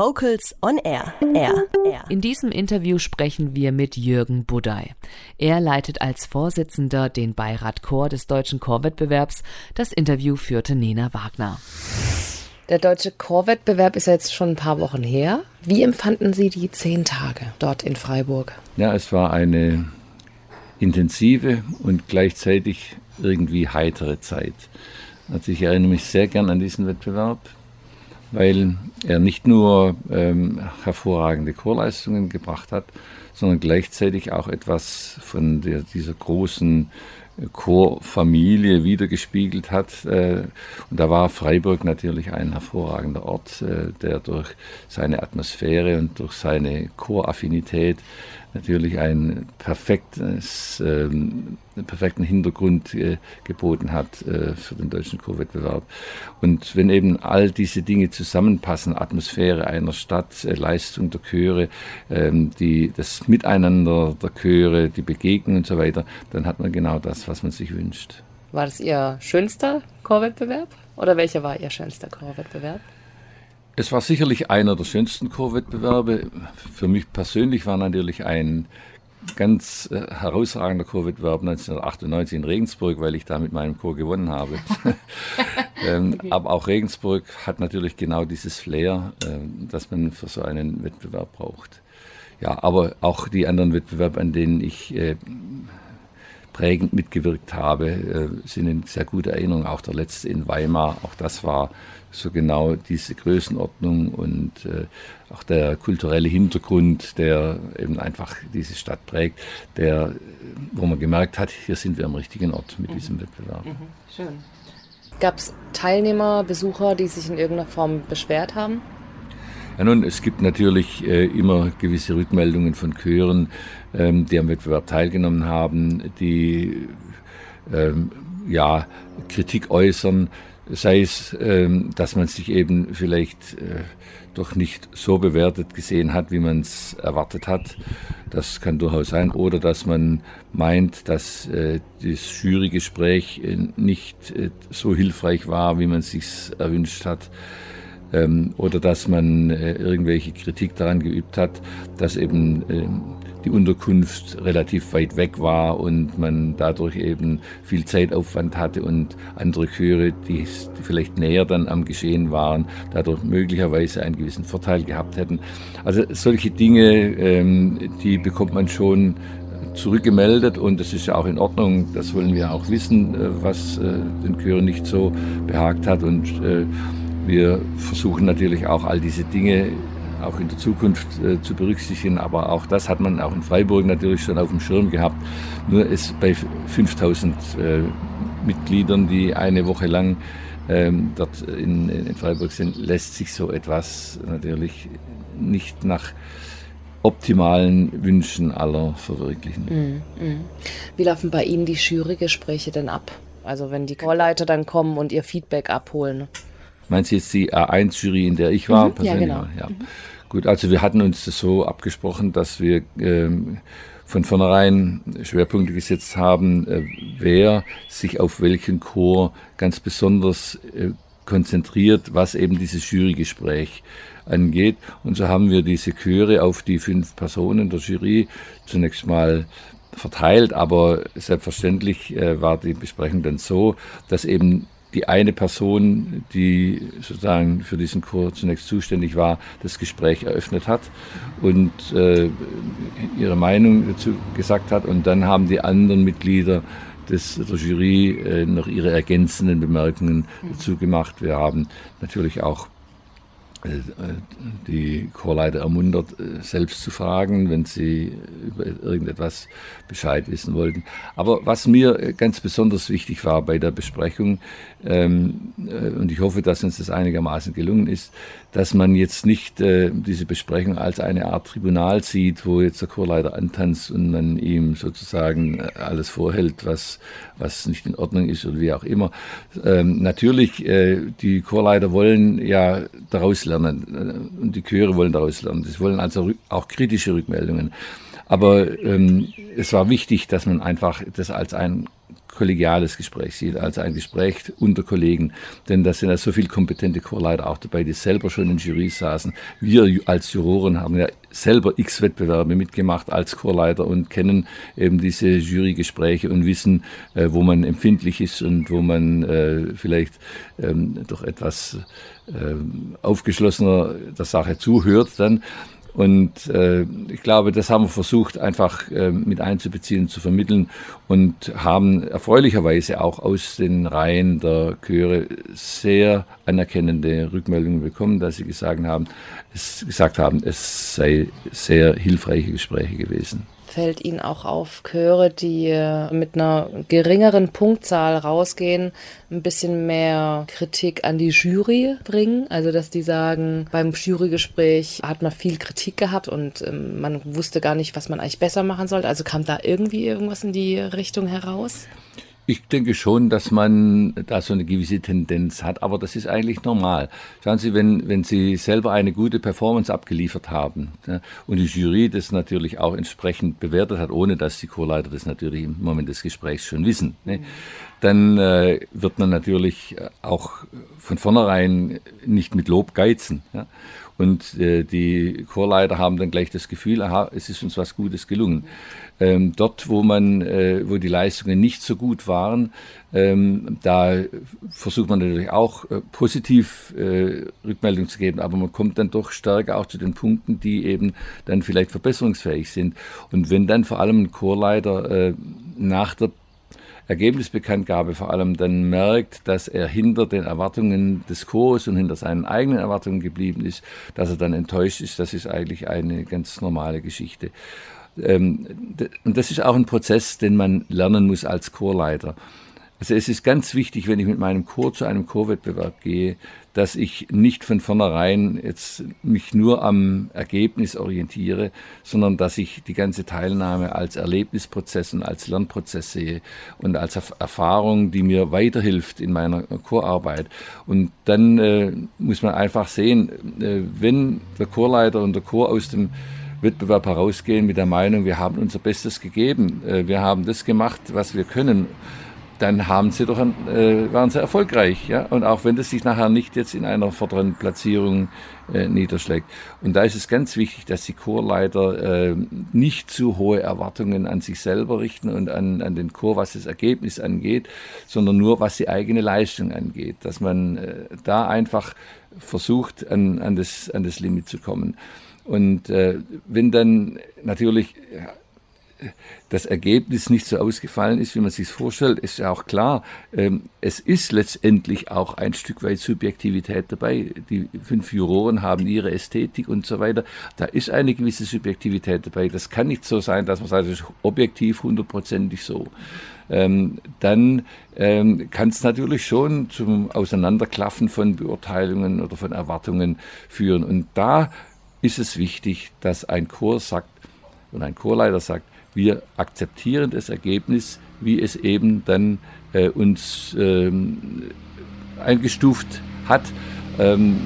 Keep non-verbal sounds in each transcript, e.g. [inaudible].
Vocals on Air. Air. Air. In diesem Interview sprechen wir mit Jürgen Budday. Er leitet als Vorsitzender den Beirat Chor des Deutschen Chorwettbewerbs. Das Interview führte Nena Wagner. Der Deutsche Chorwettbewerb ist ja jetzt schon ein paar Wochen her. Wie empfanden Sie die zehn Tage dort in Freiburg? Ja, es war eine intensive und gleichzeitig irgendwie heitere Zeit. Also ich erinnere mich sehr gern an diesen Wettbewerb weil er nicht nur ähm, hervorragende Chorleistungen gebracht hat, sondern gleichzeitig auch etwas von der, dieser großen äh, Chorfamilie wiedergespiegelt hat. Äh, und da war Freiburg natürlich ein hervorragender Ort, äh, der durch seine Atmosphäre und durch seine Choraffinität natürlich ein perfektes, ähm, einen perfekten Hintergrund äh, geboten hat äh, für den deutschen Chorwettbewerb. Und wenn eben all diese Dinge zusammenpassen, Atmosphäre einer Stadt, äh, Leistung der Chöre, ähm, die, das Miteinander der Chöre, die Begegnung und so weiter, dann hat man genau das, was man sich wünscht. War das Ihr schönster Chorwettbewerb? Oder welcher war Ihr schönster Chorwettbewerb? Es war sicherlich einer der schönsten Chorwettbewerbe. Für mich persönlich war natürlich ein ganz äh, herausragender Chorwettbewerb 1998 in Regensburg, weil ich da mit meinem Chor gewonnen habe. [laughs] ähm, okay. Aber auch Regensburg hat natürlich genau dieses Flair, äh, das man für so einen Wettbewerb braucht. Ja, aber auch die anderen Wettbewerbe, an denen ich äh, prägend mitgewirkt habe, äh, sind in sehr guter Erinnerung. Auch der letzte in Weimar, auch das war so genau diese Größenordnung und äh, auch der kulturelle Hintergrund, der eben einfach diese Stadt prägt, der, wo man gemerkt hat, hier sind wir am richtigen Ort mit mhm. diesem Wettbewerb. Mhm. Schön. Gab es Teilnehmer, Besucher, die sich in irgendeiner Form beschwert haben? Ja, nun, es gibt natürlich äh, immer gewisse Rückmeldungen von Chören, ähm, die am Wettbewerb teilgenommen haben, die ähm, ja, Kritik äußern, sei es, ähm, dass man sich eben vielleicht äh, doch nicht so bewertet gesehen hat, wie man es erwartet hat. Das kann durchaus sein. Oder dass man meint, dass äh, das Jurygespräch äh, nicht äh, so hilfreich war, wie man es sich erwünscht hat. Ähm, oder dass man äh, irgendwelche Kritik daran geübt hat, dass eben ähm, die Unterkunft relativ weit weg war und man dadurch eben viel Zeitaufwand hatte und andere Chöre, die, die vielleicht näher dann am Geschehen waren, dadurch möglicherweise einen gewissen Vorteil gehabt hätten. Also solche Dinge, ähm, die bekommt man schon zurückgemeldet und das ist ja auch in Ordnung. Das wollen wir auch wissen, äh, was äh, den Chören nicht so behagt hat und äh, wir versuchen natürlich auch all diese Dinge auch in der Zukunft äh, zu berücksichtigen. Aber auch das hat man auch in Freiburg natürlich schon auf dem Schirm gehabt. Nur ist bei 5000 äh, Mitgliedern, die eine Woche lang ähm, dort in, in, Freiburg sind, lässt sich so etwas natürlich nicht nach optimalen Wünschen aller verwirklichen. Mm, mm. Wie laufen bei Ihnen die Jurygespräche denn ab? Also wenn die Chorleiter dann kommen und ihr Feedback abholen. Meinst du jetzt die A1-Jury, in der ich war? Mhm, ja, genau. Ja. Mhm. Gut, also wir hatten uns das so abgesprochen, dass wir ähm, von vornherein Schwerpunkte gesetzt haben, äh, wer sich auf welchen Chor ganz besonders äh, konzentriert, was eben dieses Jurygespräch angeht. Und so haben wir diese Chöre auf die fünf Personen der Jury zunächst mal verteilt, aber selbstverständlich äh, war die Besprechung dann so, dass eben die eine Person, die sozusagen für diesen Chor zunächst zuständig war, das Gespräch eröffnet hat und äh, ihre Meinung dazu gesagt hat. Und dann haben die anderen Mitglieder des, der Jury äh, noch ihre ergänzenden Bemerkungen dazu gemacht. Wir haben natürlich auch die Chorleiter ermuntert, äh, selbst zu fragen, wenn sie über irgendetwas Bescheid wissen wollten. Aber was mir ganz besonders wichtig war bei der Besprechung, ähm, äh, und ich hoffe, dass uns das einigermaßen gelungen ist, dass man jetzt nicht äh, diese Besprechung als eine Art Tribunal sieht, wo jetzt der Chorleiter antanzt und man ihm sozusagen alles vorhält, was, was nicht in Ordnung ist oder wie auch immer. Ähm, natürlich, äh, die Chorleiter wollen ja daraus lernen und die Chöre wollen daraus lernen. Sie wollen also auch kritische Rückmeldungen. Aber ähm, es war wichtig, dass man einfach das als ein kollegiales Gespräch sieht, als ein Gespräch unter Kollegen. Denn da sind ja so viele kompetente Chorleiter auch dabei, die selber schon in Jury saßen. Wir als Juroren haben ja selber x Wettbewerbe mitgemacht als Chorleiter und kennen eben diese Jurygespräche und wissen, äh, wo man empfindlich ist und wo man äh, vielleicht ähm, doch etwas äh, aufgeschlossener der Sache zuhört dann. Und äh, ich glaube, das haben wir versucht einfach äh, mit einzubeziehen, zu vermitteln und haben erfreulicherweise auch aus den Reihen der Chöre sehr anerkennende Rückmeldungen bekommen, dass sie gesagt haben, es, gesagt haben, es sei sehr hilfreiche Gespräche gewesen fällt Ihnen auch auf Chöre, die äh, mit einer geringeren Punktzahl rausgehen, ein bisschen mehr Kritik an die Jury bringen? Also, dass die sagen, beim Jurygespräch hat man viel Kritik gehabt und ähm, man wusste gar nicht, was man eigentlich besser machen sollte. Also kam da irgendwie irgendwas in die Richtung heraus? Ich denke schon, dass man da so eine gewisse Tendenz hat, aber das ist eigentlich normal. Schauen Sie, wenn, wenn Sie selber eine gute Performance abgeliefert haben ja, und die Jury das natürlich auch entsprechend bewertet hat, ohne dass die Chorleiter das natürlich im Moment des Gesprächs schon wissen, ne, dann äh, wird man natürlich auch von vornherein nicht mit Lob geizen. Ja. Und äh, die Chorleiter haben dann gleich das Gefühl, aha, es ist uns was Gutes gelungen. Ähm, dort, wo man, äh, wo die Leistungen nicht so gut waren, ähm, da versucht man natürlich auch äh, positiv äh, Rückmeldung zu geben, aber man kommt dann doch stärker auch zu den Punkten, die eben dann vielleicht verbesserungsfähig sind. Und wenn dann vor allem ein Chorleiter äh, nach der Ergebnisbekanntgabe vor allem dann merkt, dass er hinter den Erwartungen des Chors und hinter seinen eigenen Erwartungen geblieben ist, dass er dann enttäuscht ist, das ist eigentlich eine ganz normale Geschichte. Ähm, und das ist auch ein Prozess, den man lernen muss als Chorleiter. Also es ist ganz wichtig, wenn ich mit meinem Chor zu einem Chorwettbewerb gehe, dass ich nicht von vornherein jetzt mich nur am Ergebnis orientiere, sondern dass ich die ganze Teilnahme als Erlebnisprozess und als Lernprozess sehe und als Erfahrung, die mir weiterhilft in meiner Chorarbeit. Und dann äh, muss man einfach sehen, äh, wenn der Chorleiter und der Chor aus dem Wettbewerb herausgehen mit der Meinung, wir haben unser Bestes gegeben, äh, wir haben das gemacht, was wir können dann haben sie doch äh, waren sie erfolgreich. Ja? Und auch wenn das sich nachher nicht jetzt in einer vorderen Platzierung äh, niederschlägt. Und da ist es ganz wichtig, dass die Chorleiter äh, nicht zu hohe Erwartungen an sich selber richten und an, an den Chor, was das Ergebnis angeht, sondern nur, was die eigene Leistung angeht. Dass man äh, da einfach versucht, an, an, das, an das Limit zu kommen. Und äh, wenn dann natürlich das Ergebnis nicht so ausgefallen ist, wie man sich vorstellt, ist ja auch klar. Ähm, es ist letztendlich auch ein Stück weit Subjektivität dabei. Die fünf Juroren haben ihre Ästhetik und so weiter. Da ist eine gewisse Subjektivität dabei. Das kann nicht so sein, dass man sagt, es ist objektiv hundertprozentig so. Ähm, dann ähm, kann es natürlich schon zum Auseinanderklaffen von Beurteilungen oder von Erwartungen führen. Und da ist es wichtig, dass ein Chor sagt und ein Chorleiter sagt, wir akzeptieren das Ergebnis, wie es eben dann äh, uns ähm, eingestuft hat, ähm,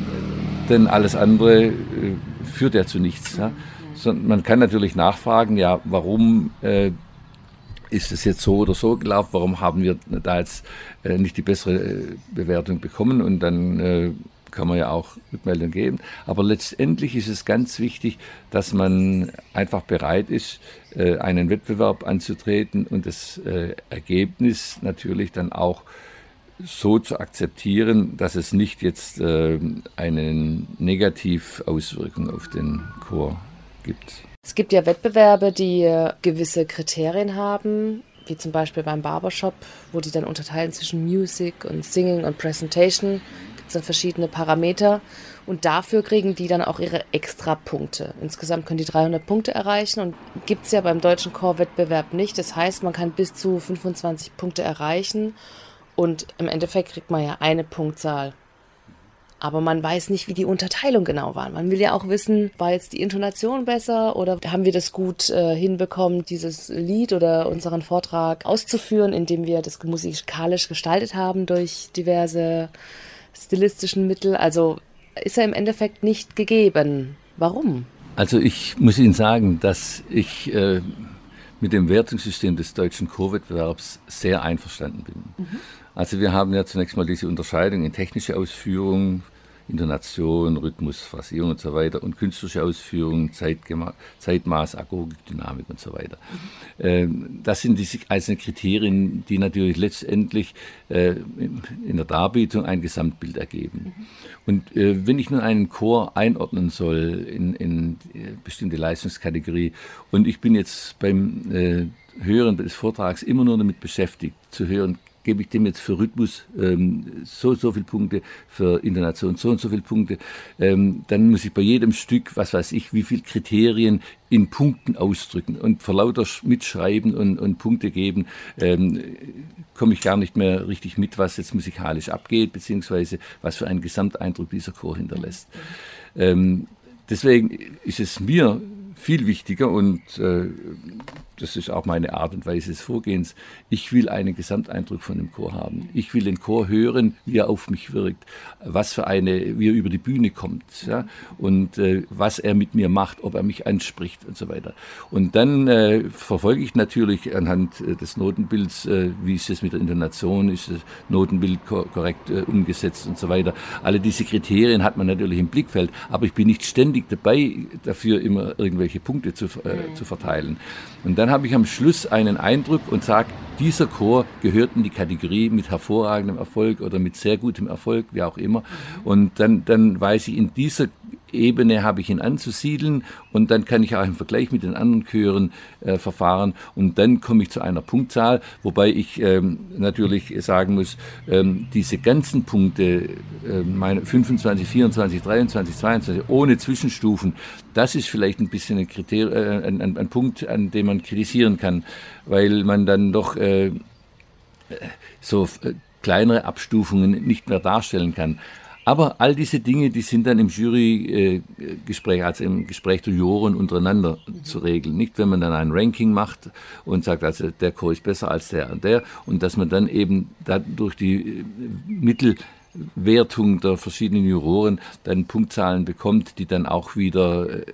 denn alles andere äh, führt ja zu nichts. Ja? Man kann natürlich nachfragen, ja, warum äh, ist es jetzt so oder so gelaufen, warum haben wir da jetzt äh, nicht die bessere äh, Bewertung bekommen und dann äh, kann man ja auch Rückmeldung geben. Aber letztendlich ist es ganz wichtig, dass man einfach bereit ist, äh, einen Wettbewerb anzutreten und das äh, Ergebnis natürlich dann auch so zu akzeptieren, dass es nicht jetzt äh, eine Negativauswirkung auf den Chor gibt. Es gibt ja Wettbewerbe, die gewisse Kriterien haben, wie zum Beispiel beim Barbershop, wo die dann unterteilen zwischen Music und Singing und Presentation gibt es verschiedene Parameter und dafür kriegen die dann auch ihre Extrapunkte. Insgesamt können die 300 Punkte erreichen und gibt es ja beim deutschen Chorwettbewerb nicht. Das heißt, man kann bis zu 25 Punkte erreichen und im Endeffekt kriegt man ja eine Punktzahl. Aber man weiß nicht, wie die Unterteilung genau war. Man will ja auch wissen, war jetzt die Intonation besser oder haben wir das gut äh, hinbekommen, dieses Lied oder unseren Vortrag auszuführen, indem wir das musikalisch gestaltet haben durch diverse stilistischen Mittel. Also ist er im Endeffekt nicht gegeben. Warum? Also ich muss Ihnen sagen, dass ich äh, mit dem Wertungssystem des deutschen Chorwettbewerbs sehr einverstanden bin. Mhm. Also wir haben ja zunächst mal diese Unterscheidung in technische Ausführung, Intonation, Rhythmus, Phrasierung und so weiter und künstlerische Ausführung, Zeitgema Zeitmaß, Agogik, Dynamik und so weiter. Mhm. das sind diese einzelnen Kriterien, die natürlich letztendlich äh, in der Darbietung ein Gesamtbild ergeben. Mhm. Und äh, wenn ich nun einen Chor einordnen soll in, in bestimmte Leistungskategorie und ich bin jetzt beim äh, Hören des Vortrags immer nur damit beschäftigt, zu hören, gebe ich dem jetzt für Rhythmus ähm, so so viele Punkte, für Intonation so und so viele Punkte, ähm, dann muss ich bei jedem Stück, was weiß ich, wie viele Kriterien in Punkten ausdrücken und vor lauter Mitschreiben und, und Punkte geben, ähm, komme ich gar nicht mehr richtig mit, was jetzt musikalisch abgeht, beziehungsweise was für einen Gesamteindruck dieser Chor hinterlässt. Ähm, deswegen ist es mir viel wichtiger und äh, das ist auch meine Art und Weise des Vorgehens. Ich will einen Gesamteindruck von dem Chor haben. Ich will den Chor hören, wie er auf mich wirkt, was für eine, wie er über die Bühne kommt ja, und äh, was er mit mir macht, ob er mich anspricht und so weiter. Und dann äh, verfolge ich natürlich anhand äh, des Notenbilds, äh, wie ist es mit der Intonation, ist das Notenbild ko korrekt äh, umgesetzt und so weiter. Alle diese Kriterien hat man natürlich im Blickfeld, aber ich bin nicht ständig dabei, dafür immer irgendwelche Punkte zu, äh, zu verteilen. Und dann dann habe ich am Schluss einen Eindruck und sage, dieser Chor gehört in die Kategorie mit hervorragendem Erfolg oder mit sehr gutem Erfolg, wie auch immer. Und dann, dann weiß ich, in dieser Ebene habe ich ihn anzusiedeln und dann kann ich auch im Vergleich mit den anderen Chören äh, verfahren und dann komme ich zu einer Punktzahl, wobei ich ähm, natürlich sagen muss, ähm, diese ganzen Punkte, äh, meine 25, 24, 23, 22, ohne Zwischenstufen, das ist vielleicht ein bisschen ein, Kriterium, äh, ein, ein, ein, Punkt, an dem man kritisieren kann, weil man dann doch äh, so äh, kleinere Abstufungen nicht mehr darstellen kann. Aber all diese Dinge, die sind dann im Jurygespräch, also im Gespräch der Juroren untereinander mhm. zu regeln. Nicht, wenn man dann ein Ranking macht und sagt, also der Chor ist besser als der und der und dass man dann eben durch die Mittelwertung der verschiedenen Juroren dann Punktzahlen bekommt, die dann auch wieder äh,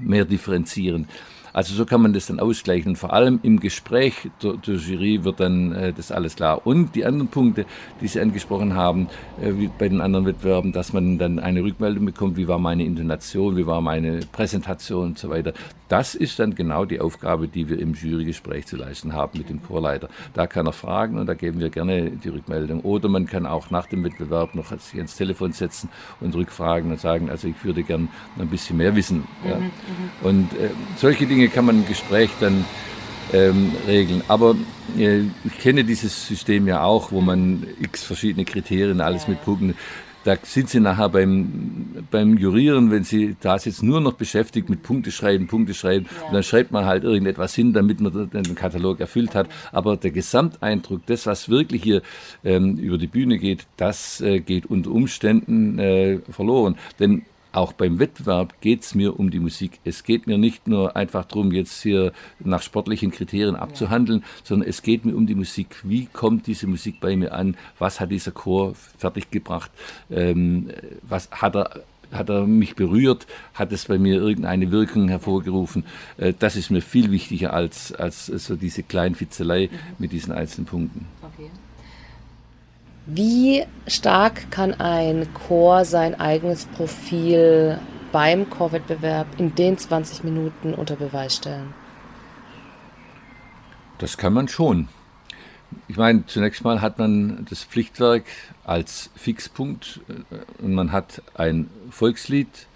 mehr differenzieren. Also so kann man das dann ausgleichen. Und vor allem im Gespräch der, der Jury wird dann äh, das alles klar. Und die anderen Punkte, die Sie angesprochen haben, äh, wie bei den anderen Wettbewerben, dass man dann eine Rückmeldung bekommt, wie war meine Intonation, wie war meine Präsentation und so weiter. Das ist dann genau die Aufgabe, die wir im Jurygespräch zu leisten haben mit dem Chorleiter. Da kann er fragen und da geben wir gerne die Rückmeldung. Oder man kann auch nach dem Wettbewerb noch sich ans Telefon setzen und rückfragen und sagen, also ich würde gern ein bisschen mehr wissen. Ja. Mhm, mhm. und äh, solche Dinge Dinge kann man im Gespräch dann ähm, regeln. Aber äh, ich kenne dieses System ja auch, wo man x verschiedene Kriterien, alles mit Punkten. Da sind Sie nachher beim, beim Jurieren, wenn Sie da jetzt nur noch beschäftigt mit Punkte schreiben, Punkte schreiben, ja. und dann schreibt man halt irgendetwas hin, damit man den Katalog erfüllt hat. Aber der Gesamteindruck, das, was wirklich hier ähm, über die Bühne geht, das äh, geht unter Umständen äh, verloren. Denn auch beim Wettbewerb geht es mir um die Musik. Es geht mir nicht nur einfach darum, jetzt hier nach sportlichen Kriterien abzuhandeln, ja. sondern es geht mir um die Musik. Wie kommt diese Musik bei mir an? Was hat dieser Chor fertiggebracht? Ähm, was hat er hat er mich berührt, hat es bei mir irgendeine Wirkung hervorgerufen. Äh, das ist mir viel wichtiger als, als so diese Kleinfitzelei mhm. mit diesen einzelnen Punkten. Okay. Wie stark kann ein Chor sein eigenes Profil beim Chorwettbewerb in den 20 Minuten unter Beweis stellen? Das kann man schon. Ich meine, zunächst mal hat man das Pflichtwerk als Fixpunkt äh, und man hat ein Volkslied,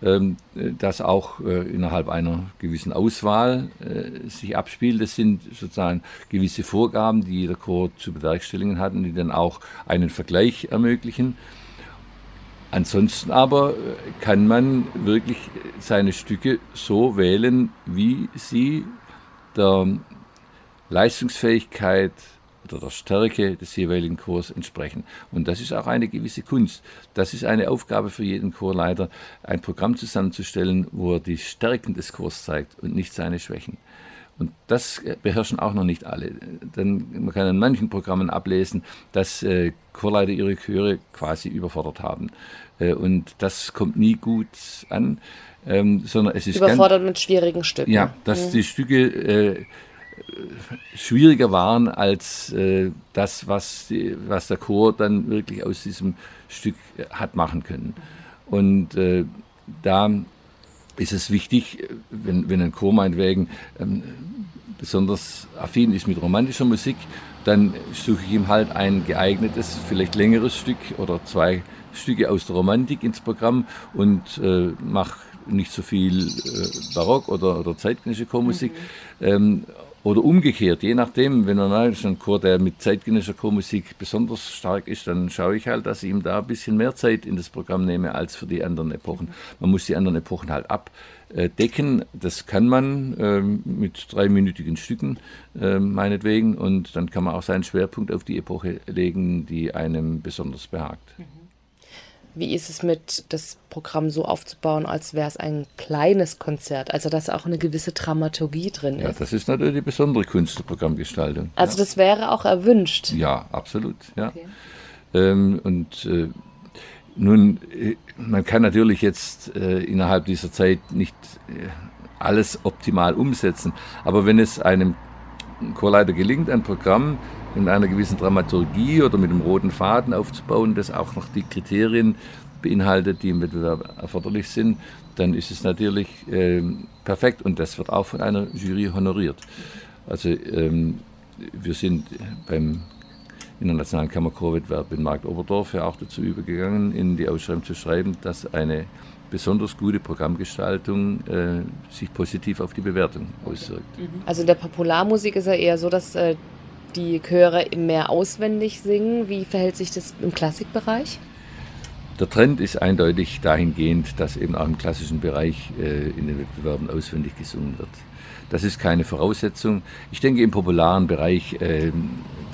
das auch äh, innerhalb einer gewissen Auswahl äh, sich abspielt. Das sind sozusagen gewisse Vorgaben, die jeder Chor zu bewerkstelligen hat und die dann auch einen Vergleich ermöglichen. Ansonsten aber äh, kann man wirklich seine Stücke so wählen, wie sie der Leistungsfähigkeit oder der Stärke des jeweiligen Chors entsprechen. Und das ist auch eine gewisse Kunst. Das ist eine Aufgabe für jeden Chorleiter, ein Programm zusammenzustellen, wo er die Stärken des Chors zeigt und nicht seine Schwächen. Und das beherrschen auch noch nicht alle. Denn man kann in manchen Programmen ablesen, dass äh, Chorleiter ihre Chöre quasi überfordert haben. Äh, und das kommt nie gut an, ähm, sondern es ist überfordert ganz, mit schwierigen Stücken. Ja, dass mhm. die Stücke äh, schwieriger waren als äh, das, was, die, was der Chor dann wirklich aus diesem Stück hat machen können. Und äh, da ist es wichtig, wenn, wenn ein Chor meinetwegen ähm, besonders affin ist mit romantischer Musik, dann suche ich ihm halt ein geeignetes, vielleicht längeres Stück oder zwei Stücke aus der Romantik ins Programm und äh, mache nicht so viel äh, Barock oder, oder zeitgenössische Chormusik. Mhm. Ähm, oder umgekehrt, je nachdem, wenn er ein Chor, der mit zeitgenössischer Chormusik besonders stark ist, dann schaue ich halt, dass ich ihm da ein bisschen mehr Zeit in das Programm nehme als für die anderen Epochen. Man muss die anderen Epochen halt abdecken. Das kann man äh, mit dreiminütigen Stücken, äh, meinetwegen, und dann kann man auch seinen Schwerpunkt auf die Epoche legen, die einem besonders behagt. Mhm. Wie ist es mit das Programm so aufzubauen, als wäre es ein kleines Konzert, also dass auch eine gewisse Dramaturgie drin ist? Ja, das ist natürlich die besondere Kunst der Programmgestaltung. Also ja. das wäre auch erwünscht. Ja, absolut. Ja. Okay. Ähm, und äh, nun, äh, man kann natürlich jetzt äh, innerhalb dieser Zeit nicht äh, alles optimal umsetzen, aber wenn es einem Chorleiter gelingt, ein Programm in einer gewissen Dramaturgie oder mit einem roten Faden aufzubauen, das auch noch die Kriterien beinhaltet, die im Wettbewerb erforderlich sind, dann ist es natürlich äh, perfekt und das wird auch von einer Jury honoriert. Also ähm, wir sind beim Internationalen Kammerchorwettbewerb in Markt Oberdorf ja auch dazu übergegangen, in die Ausschreibung zu schreiben, dass eine besonders gute Programmgestaltung äh, sich positiv auf die Bewertung auswirkt. Also in der Popularmusik ist ja eher so, dass äh, die Chöre mehr auswendig singen. Wie verhält sich das im Klassikbereich? Der Trend ist eindeutig dahingehend, dass eben auch im klassischen Bereich äh, in den Wettbewerben auswendig gesungen wird. Das ist keine Voraussetzung. Ich denke, im popularen Bereich, äh,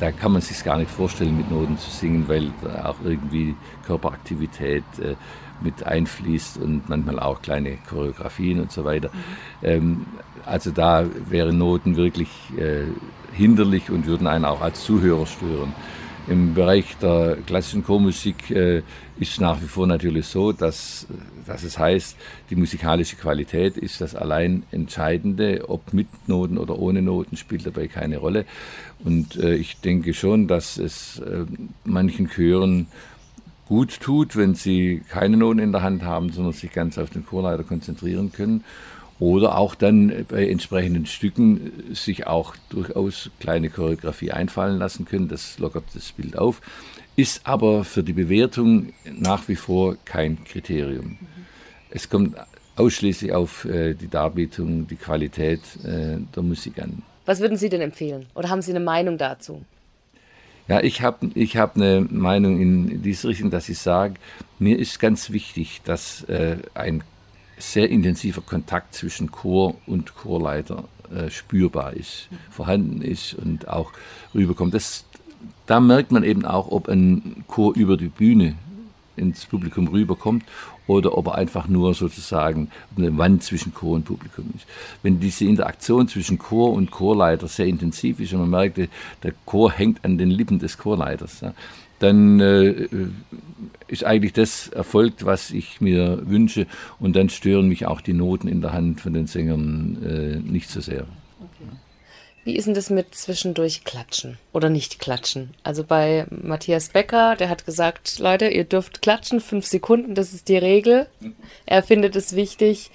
da kann man sich gar nicht vorstellen, mit Noten zu singen, weil auch irgendwie Körperaktivität äh, mit einfließt und manchmal auch kleine Choreografien und so weiter. Ähm, also da wären Noten wirklich äh, hinderlich und würden einen auch als Zuhörer stören. Im Bereich der klassischen Chormusik äh, ist es nach wie vor natürlich so, dass, dass es heißt, die musikalische Qualität ist das allein Entscheidende. Ob mit Noten oder ohne Noten spielt dabei keine Rolle. Und äh, ich denke schon, dass es äh, manchen Chören gut tut, wenn sie keine Noten in der Hand haben, sondern sich ganz auf den Chorleiter konzentrieren können oder auch dann bei entsprechenden Stücken sich auch durchaus kleine Choreografie einfallen lassen können. Das lockert das Bild auf, ist aber für die Bewertung nach wie vor kein Kriterium. Es kommt ausschließlich auf äh, die Darbietung, die Qualität äh, der Musik an. Was würden Sie denn empfehlen? Oder haben Sie eine Meinung dazu? Ja, ich habe ich hab eine Meinung in diese Richtung, dass ich sage, mir ist ganz wichtig, dass äh, ein sehr intensiver Kontakt zwischen Chor und Chorleiter äh, spürbar ist, vorhanden ist und auch rüberkommt. Das, da merkt man eben auch, ob ein Chor über die Bühne ins Publikum rüberkommt oder ob er einfach nur sozusagen eine Wand zwischen Chor und Publikum ist. Wenn diese Interaktion zwischen Chor und Chorleiter sehr intensiv ist und man merkt, der Chor hängt an den Lippen des Chorleiters, ja, dann äh, ist eigentlich das erfolgt, was ich mir wünsche. Und dann stören mich auch die Noten in der Hand von den Sängern äh, nicht so sehr. Wie ist denn das mit zwischendurch klatschen oder nicht klatschen? Also bei Matthias Becker, der hat gesagt, Leute, ihr dürft klatschen, fünf Sekunden, das ist die Regel. Er findet es wichtig,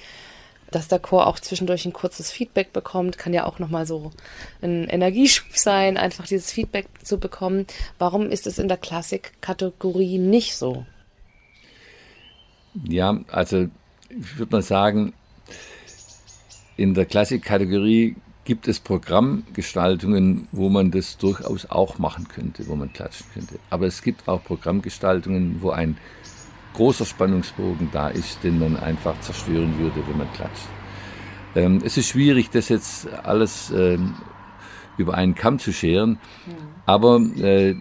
dass der Chor auch zwischendurch ein kurzes Feedback bekommt, kann ja auch nochmal so ein Energieschub sein, einfach dieses Feedback zu bekommen. Warum ist es in der Klassik-Kategorie nicht so? Ja, also ich würde mal sagen, in der Klassik-Kategorie gibt es Programmgestaltungen, wo man das durchaus auch machen könnte, wo man klatschen könnte. Aber es gibt auch Programmgestaltungen, wo ein großer Spannungsbogen da ist, den man einfach zerstören würde, wenn man klatscht. Ähm, es ist schwierig, das jetzt alles ähm, über einen Kamm zu scheren, mhm. aber äh,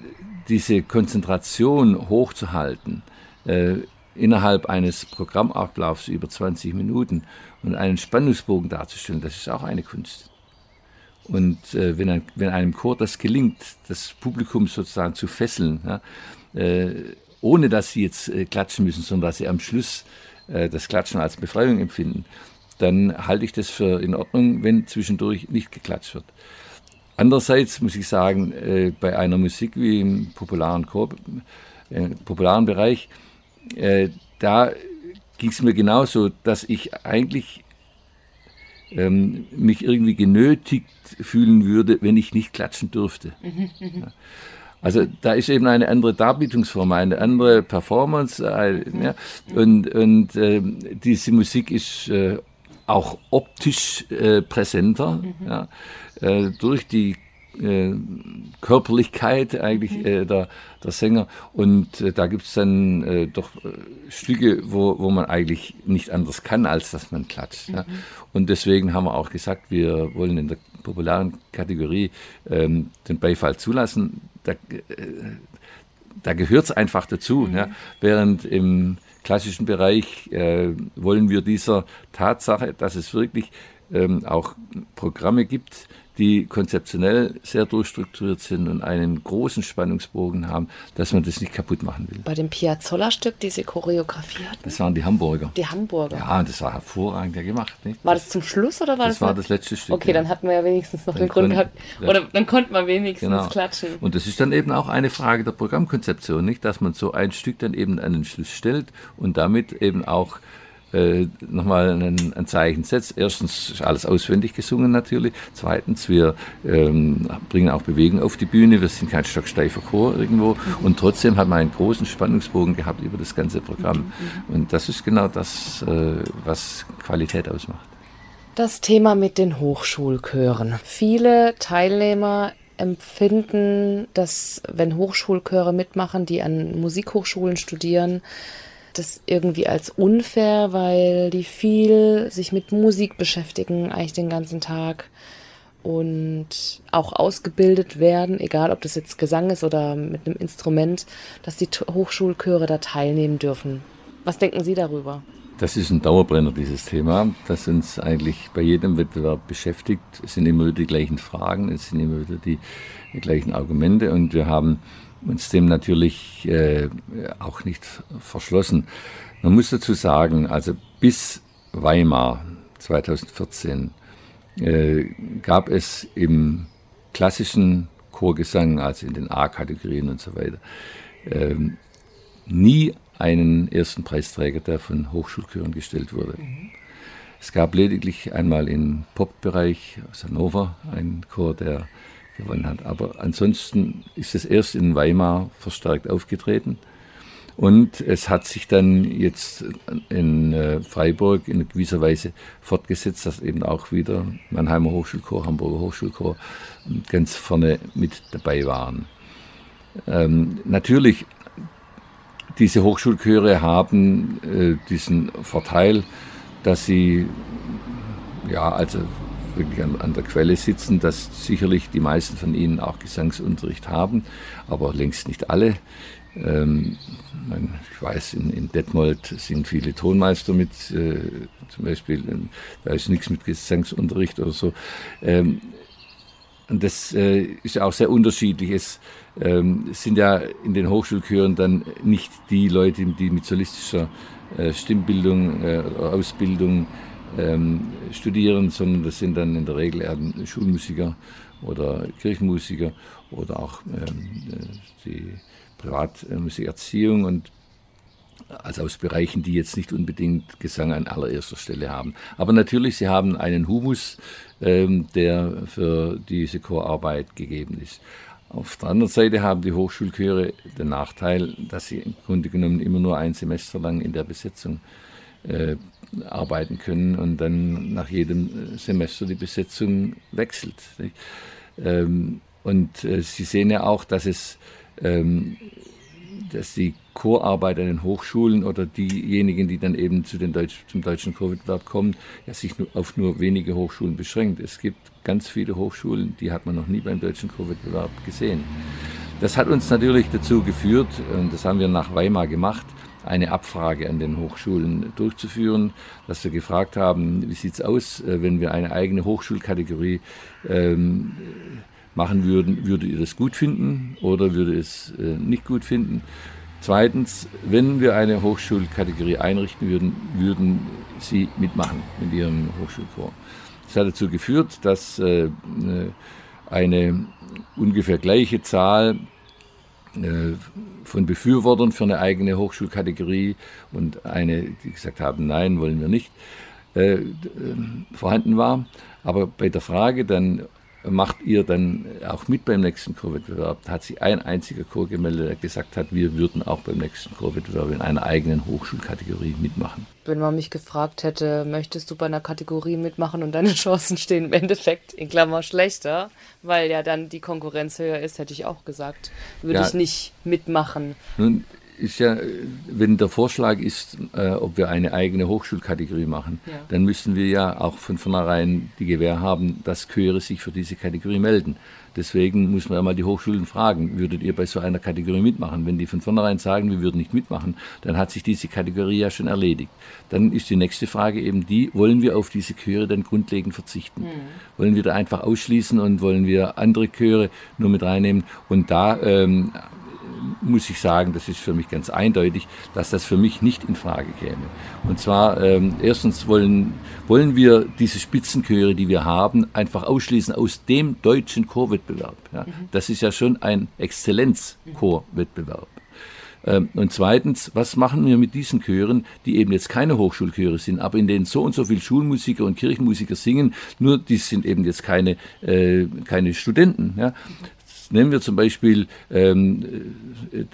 diese Konzentration hochzuhalten, äh, innerhalb eines Programmablaufs über 20 Minuten und einen Spannungsbogen darzustellen, das ist auch eine Kunst. Und äh, wenn, ein, wenn, einem Chor das gelingt, das Publikum sozusagen zu fesseln, ja, äh, ohne dass sie jetzt äh, klatschen müssen, sondern dass sie am Schluss äh, das Klatschen als Befreiung empfinden, dann halte ich das für in Ordnung, wenn zwischendurch nicht geklatscht wird. andererseits muss ich sagen, äh, bei einer Musik wie im popularen, Chor, äh, popularen Bereich, da ging es mir genauso, dass ich eigentlich ähm, mich irgendwie genötigt fühlen würde, wenn ich nicht klatschen dürfte. Mhm, mhm. ja. Also da ist eben eine andere Darbietungsform, eine andere Performance. Äh, ja, und und äh, diese Musik ist äh, auch optisch äh, präsenter mhm. ja, äh, durch die äh, Körperlichkeit eigentlich mhm. äh, der, der Sänger. Und äh, da gibt es dann äh, doch äh, Stücke, wo, wo man eigentlich nicht anders kann, als dass man klatscht. Mhm. Ja. Und deswegen haben wir auch gesagt, wir wollen in der popularen Kategorie ähm, den Beifall zulassen. Da, äh, da gehört es einfach dazu. Mhm. Ja. Während im klassischen Bereich wollen wir dieser Tatsache, dass es wirklich ähm, auch Programme gibt, die konzeptionell sehr durchstrukturiert sind und einen großen Spannungsbogen haben, dass man das nicht kaputt machen will. Bei dem Piazzolla-Stück, diese Choreografie hatten? Das waren die Hamburger. Die Hamburger. Ja, das war hervorragend gemacht. Nicht? War das zum Schluss oder war das? Das war das letzte Stück. Okay, ja. dann hatten wir ja wenigstens noch dann den Grund gehabt. Oder dann konnte man wenigstens genau. klatschen. Und das ist dann eben auch eine Frage der Programmkonzeption, nicht? Dass man so ein Stück dann eben an den Schluss stellt und damit eben auch äh, nochmal ein, ein, Zeichen setzt. Erstens ist alles auswendig gesungen natürlich. Zweitens, wir ähm, bringen auch Bewegung auf die Bühne. Wir sind kein stocksteifer Chor irgendwo. Und trotzdem hat man einen großen Spannungsbogen gehabt über das ganze Programm. Und das ist genau das, äh, was Qualität ausmacht. Das Thema mit den Hochschulchören. Viele Teilnehmer empfinden, dass wenn Hochschulchöre mitmachen, die an Musikhochschulen studieren, das irgendwie als unfair, weil die viel sich mit Musik beschäftigen, eigentlich den ganzen Tag und auch ausgebildet werden, egal ob das jetzt Gesang ist oder mit einem Instrument, dass die Hochschulchöre da teilnehmen dürfen. Was denken Sie darüber? Das ist ein Dauerbrenner, dieses Thema, das uns eigentlich bei jedem Wettbewerb beschäftigt. Es sind immer wieder die gleichen Fragen, es sind immer wieder die, die gleichen Argumente und wir haben uns dem natürlich äh, auch nicht verschlossen. Man muss dazu sagen, also bis Weimar 2014 äh, gab es im klassischen Chorgesang, also in den A-Kategorien und so weiter, äh, nie einen ersten Preisträger, der von Hochschulchören gestellt wurde. Mhm. Es gab lediglich einmal im Pop-Bereich aus Hannover einen Chor, der gewonnen hat. Aber ansonsten ist es erst in Weimar verstärkt aufgetreten. Und es hat sich dann jetzt in äh, Freiburg in gewisser Weise fortgesetzt, dass eben auch wieder Mannheimer Hochschulchor, Hamburger Hochschulchor ganz vorne mit dabei waren. Ähm, natürlich, diese Hochschulchöre haben äh, diesen Vorteil, dass sie ja, also wirklich an, an, der Quelle sitzen, dass sicherlich die meisten von ihnen auch Gesangsunterricht haben, aber längst nicht alle. Ähm, ich weiß, in, in, Detmold sind viele Tonmeister mit, äh, zum Beispiel, äh, da ist nichts mit Gesangsunterricht oder so. Ähm, und das äh, ist auch sehr unterschiedlich. Es ähm, sind ja in den Hochschulchören dann nicht die Leute, die mit solistischer äh, Stimmbildung, äh, Ausbildung ähm, studieren, sondern das sind dann in der Regel eher Schulmusiker oder Kirchenmusiker oder auch ähm, die Privatmusikerziehung und also aus Bereichen, die jetzt nicht unbedingt Gesang an allererster Stelle haben. Aber natürlich, sie haben einen Humus, ähm, der für diese Chorarbeit gegeben ist. Auf der anderen Seite haben die Hochschulchöre den Nachteil, dass sie im Grunde genommen immer nur ein Semester lang in der Besetzung äh, arbeiten können und dann nach jedem Semester die Besetzung wechselt. Ähm, und äh, Sie sehen ja auch, dass es ähm, dass die Chorarbeit an den Hochschulen oder diejenigen, die dann eben zu den Deutsch, zum deutschen Chorwettbewerb kommen, ja, sich nur auf nur wenige Hochschulen beschränkt. Es gibt ganz viele Hochschulen, die hat man noch nie beim deutschen Chorwettbewerb gesehen. Das hat uns natürlich dazu geführt, und das haben wir nach Weimar gemacht, eine Abfrage an den Hochschulen durchzuführen, dass wir gefragt haben, wie sieht es aus, äh, wenn wir eine eigene Hochschulkategorie ähm, machen würden, würdet ihr das gut finden oder würde es äh, nicht gut finden? Zweitens, wenn wir eine Hochschulkategorie einrichten würden, würden Sie mitmachen mit Ihrem Hochschulchor. Das hat dazu geführt, dass äh, eine ungefähr gleiche Zahl äh, von Befürwortern für eine eigene Hochschulkategorie und eine, die gesagt haben, nein, wollen wir nicht, äh, vorhanden war. Aber bei der Frage dann, macht ihr dann auch mit beim nächsten Chorwettbewerb? Da hat sich ein einziger Chor gemeldet, der gesagt hat, wir würden auch beim nächsten Chorwettbewerb in einer eigenen Hochschulkategorie mitmachen. Wenn man mich gefragt hätte, möchtest du bei einer Kategorie mitmachen und deine [laughs] Chancen stehen im Endeffekt in Klammer schlechter, weil ja dann die Konkurrenz höher ist, hätte ich auch gesagt, würde ja, ich nicht mitmachen. Nun, ist ja, wenn der Vorschlag ist, äh, ob wir eine eigene Hochschulkategorie machen, ja. dann müssen wir ja auch von vornherein die Gewähr haben, dass Chöre sich für diese Kategorie melden. Deswegen muss man ja mal die Hochschulen fragen, würdet ihr bei so einer Kategorie mitmachen? Wenn die von vornherein sagen, wir würden nicht mitmachen, dann hat sich diese Kategorie ja schon erledigt. Dann ist die nächste Frage eben die, wollen wir auf diese Chöre dann grundlegend verzichten? Mhm. Wollen wir da einfach ausschließen und wollen wir andere Chöre nur mit reinnehmen? Und da ähm, muss ich sagen, das ist für mich ganz eindeutig, dass das für mich nicht in Frage käme. Und zwar, ähm, erstens wollen, wollen wir diese Spitzenchöre, die wir haben, einfach ausschließen aus dem deutschen Chorwettbewerb. Ja. Mhm. Das ist ja schon ein Exzellenzchorwettbewerb. Ähm, und zweitens, was machen wir mit diesen Chören, die eben jetzt keine Hochschulchöre sind, aber in denen so und so viele Schulmusiker und Kirchenmusiker singen, nur die sind eben jetzt keine, äh, keine Studenten. Ja. Nehmen wir zum Beispiel ähm,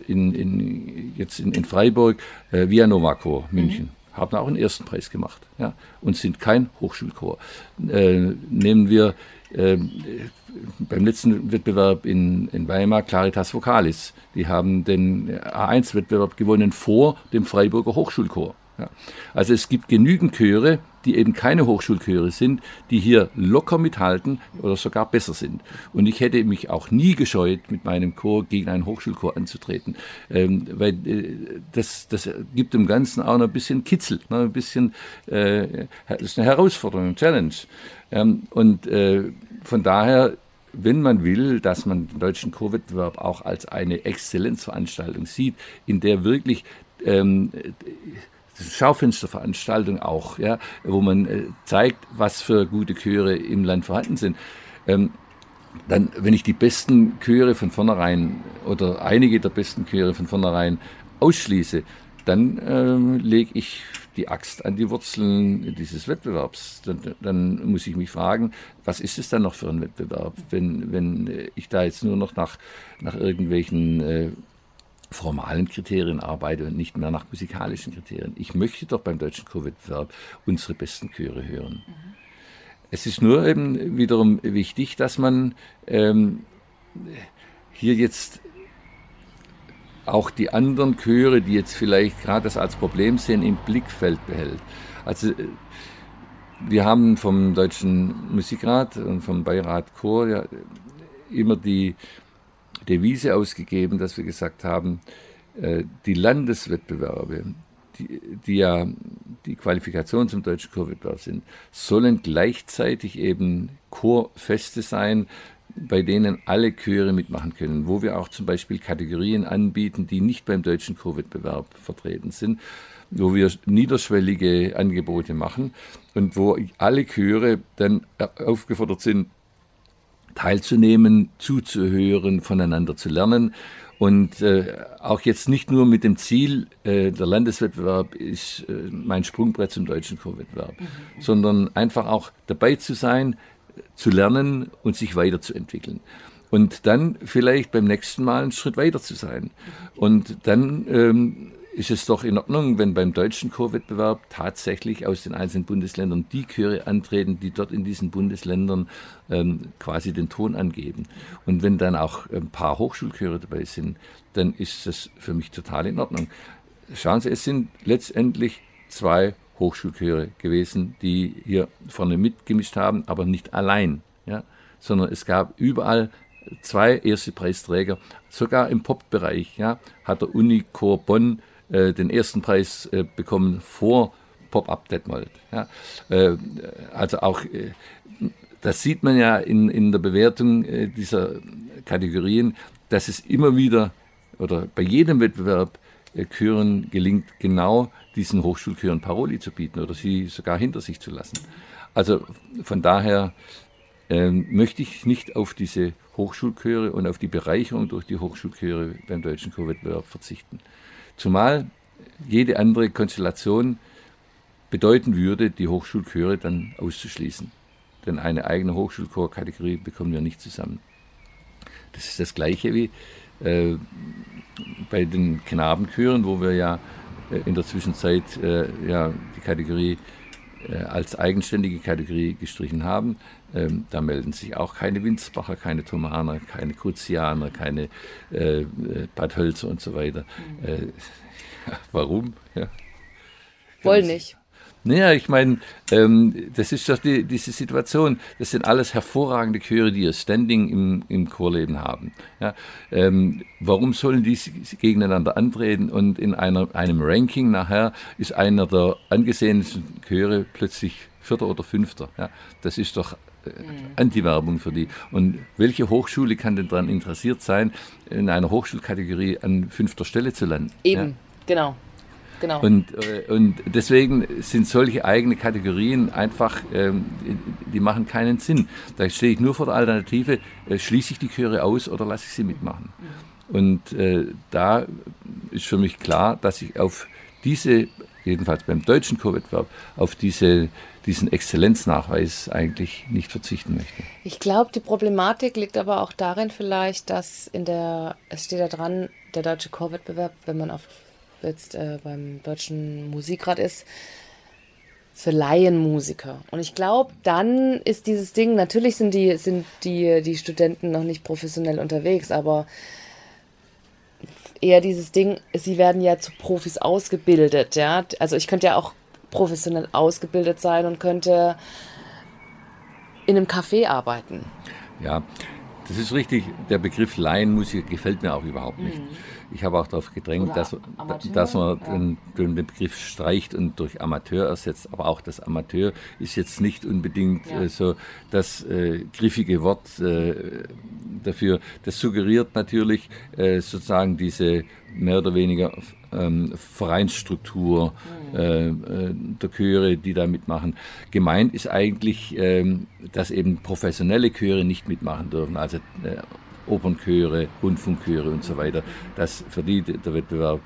in, in, jetzt in, in Freiburg äh, Via Nova Chor München. Mhm haben auch einen ersten Preis gemacht ja, und sind kein Hochschulchor. Äh, nehmen wir äh, beim letzten Wettbewerb in, in Weimar Claritas Vocalis. Die haben den A1-Wettbewerb gewonnen vor dem Freiburger Hochschulchor. Ja. Also es gibt genügend Chöre, die eben keine Hochschulchöre sind, die hier locker mithalten oder sogar besser sind. Und ich hätte mich auch nie gescheut, mit meinem Chor gegen einen Hochschulchor anzutreten, ähm, weil äh, das, das gibt dem Ganzen auch noch ein bisschen Kitzel, ne, ein bisschen, äh, das ist eine Herausforderung, eine Challenge. Ähm, und äh, von daher wenn man will, dass man den deutschen Chorwettbewerb auch als eine Exzellenzveranstaltung sieht, in der wirklich ähm, Schaufensterveranstaltung auch, ja, wo man äh, zeigt, was für gute Chöre im Land vorhanden sind. Ähm, dann, wenn ich die besten Chöre von vornherein oder einige der besten Chöre von vornherein ausschließe, dann ähm, lege ich die Axt an die Wurzeln dieses Wettbewerbs. Dann, dann, muss ich mich fragen, was ist es dann noch für ein Wettbewerb, wenn, wenn ich da jetzt nur noch nach, nach irgendwelchen äh, formalen Kriterien arbeite und nicht mehr nach musikalischen Kriterien. Ich möchte doch beim deutschen Chorwettbewerb unsere besten Chöre hören. Mhm. Es ist nur eben wiederum wichtig, dass man ähm, hier jetzt auch die anderen Chöre, die jetzt vielleicht gerade das als Problem sehen, im Blickfeld behält. Also äh, wir haben vom Deutschen Musikrat und vom Beirat Chor ja immer die Devise ausgegeben, dass wir gesagt haben, äh, die Landeswettbewerbe, die, die, ja die Qualifikation zum deutschen Chorwettbewerb sind, sollen gleichzeitig eben Chorfeste sein, bei denen alle Chöre mitmachen können, wo wir auch zum Beispiel Kategorien anbieten, die nicht beim deutschen Chorwettbewerb vertreten sind, wo wir niederschwellige Angebote machen und wo alle Chöre dann aufgefordert sind, teilzunehmen, zuzuhören, voneinander zu lernen. Und äh, auch jetzt nicht nur mit dem Ziel, äh, der Landeswettbewerb ist äh, mein Sprungbrett zum deutschen Chorwettbewerb, mhm. sondern einfach auch dabei zu sein, zu lernen und sich weiterzuentwickeln. Und dann vielleicht beim nächsten Mal einen Schritt weiter zu sein. Und dann ähm, ist es doch in Ordnung, wenn beim deutschen Chorwettbewerb tatsächlich aus den einzelnen Bundesländern die Chöre antreten, die dort in diesen Bundesländern ähm, quasi den Ton angeben. Und wenn dann auch ein paar Hochschulchöre dabei sind, dann ist das für mich total in Ordnung. Schauen Sie, es sind letztendlich zwei Hochschulchöre gewesen, die hier vorne mitgemischt haben, aber nicht allein, ja, sondern es gab überall zwei erste Preisträger, sogar im Pop-Bereich, ja, hat der Unichor Bonn äh, den ersten Preis äh, bekommen vor Pop-Up Detmold. Ja. Äh, also auch, äh, das sieht man ja in, in der Bewertung äh, dieser Kategorien, dass es immer wieder oder bei jedem Wettbewerb Chören gelingt, genau diesen Hochschulchören Paroli zu bieten oder sie sogar hinter sich zu lassen. Also von daher ähm, möchte ich nicht auf diese Hochschulchöre und auf die Bereicherung durch die Hochschulchöre beim deutschen Chorwettbewerb verzichten. Zumal jede andere Konstellation bedeuten würde, die Hochschulchöre dann auszuschließen. Denn eine eigene Hochschulchorkategorie bekommen wir nicht zusammen. Das ist das Gleiche wie äh, bei den Knabenchören, wo wir ja äh, in der Zwischenzeit äh, ja, die Kategorie als eigenständige Kategorie gestrichen haben. Ähm, da melden sich auch keine Winsbacher, keine Thomaner, keine Kruzianer, keine äh, äh Bad Hölzer und so weiter. Mhm. Äh, [laughs] warum? Ja. Wollen nicht. Naja, ich meine, ähm, das ist doch die, diese Situation. Das sind alles hervorragende Chöre, die ihr Standing im, im Chorleben haben. Ja, ähm, warum sollen die gegeneinander antreten und in einer, einem Ranking nachher ist einer der angesehensten Chöre plötzlich Vierter oder Fünfter? Ja, das ist doch äh, mhm. Anti-Werbung für die. Und welche Hochschule kann denn daran interessiert sein, in einer Hochschulkategorie an fünfter Stelle zu landen? Eben, ja? genau. Genau. Und, äh, und deswegen sind solche eigene Kategorien einfach, ähm, die machen keinen Sinn. Da stehe ich nur vor der Alternative, äh, schließe ich die Chöre aus oder lasse ich sie mitmachen. Und äh, da ist für mich klar, dass ich auf diese, jedenfalls beim deutschen Chorwettbewerb, auf diese, diesen Exzellenznachweis eigentlich nicht verzichten möchte. Ich glaube, die Problematik liegt aber auch darin vielleicht, dass in der, es steht da dran, der deutsche Chorwettbewerb, wenn man auf jetzt äh, beim Deutschen Musikrat ist, für Laienmusiker. Und ich glaube, dann ist dieses Ding, natürlich sind die, sind die, die Studenten noch nicht professionell unterwegs, aber eher dieses Ding, sie werden ja zu Profis ausgebildet, ja. Also ich könnte ja auch professionell ausgebildet sein und könnte in einem Café arbeiten. Ja, das ist richtig. Der Begriff Laienmusiker gefällt mir auch überhaupt nicht. Mhm. Ich habe auch darauf gedrängt, dass, dass man ja. den, den, Begriff streicht und durch Amateur ersetzt. Aber auch das Amateur ist jetzt nicht unbedingt ja. äh, so das äh, griffige Wort äh, dafür. Das suggeriert natürlich äh, sozusagen diese mehr oder weniger ähm, Vereinsstruktur mhm. äh, äh, der Chöre, die da mitmachen. Gemeint ist eigentlich, ähm, dass eben professionelle Chöre nicht mitmachen dürfen. Also Opernchöre, Rundfunkchöre und so weiter. Das für die der Wettbewerb.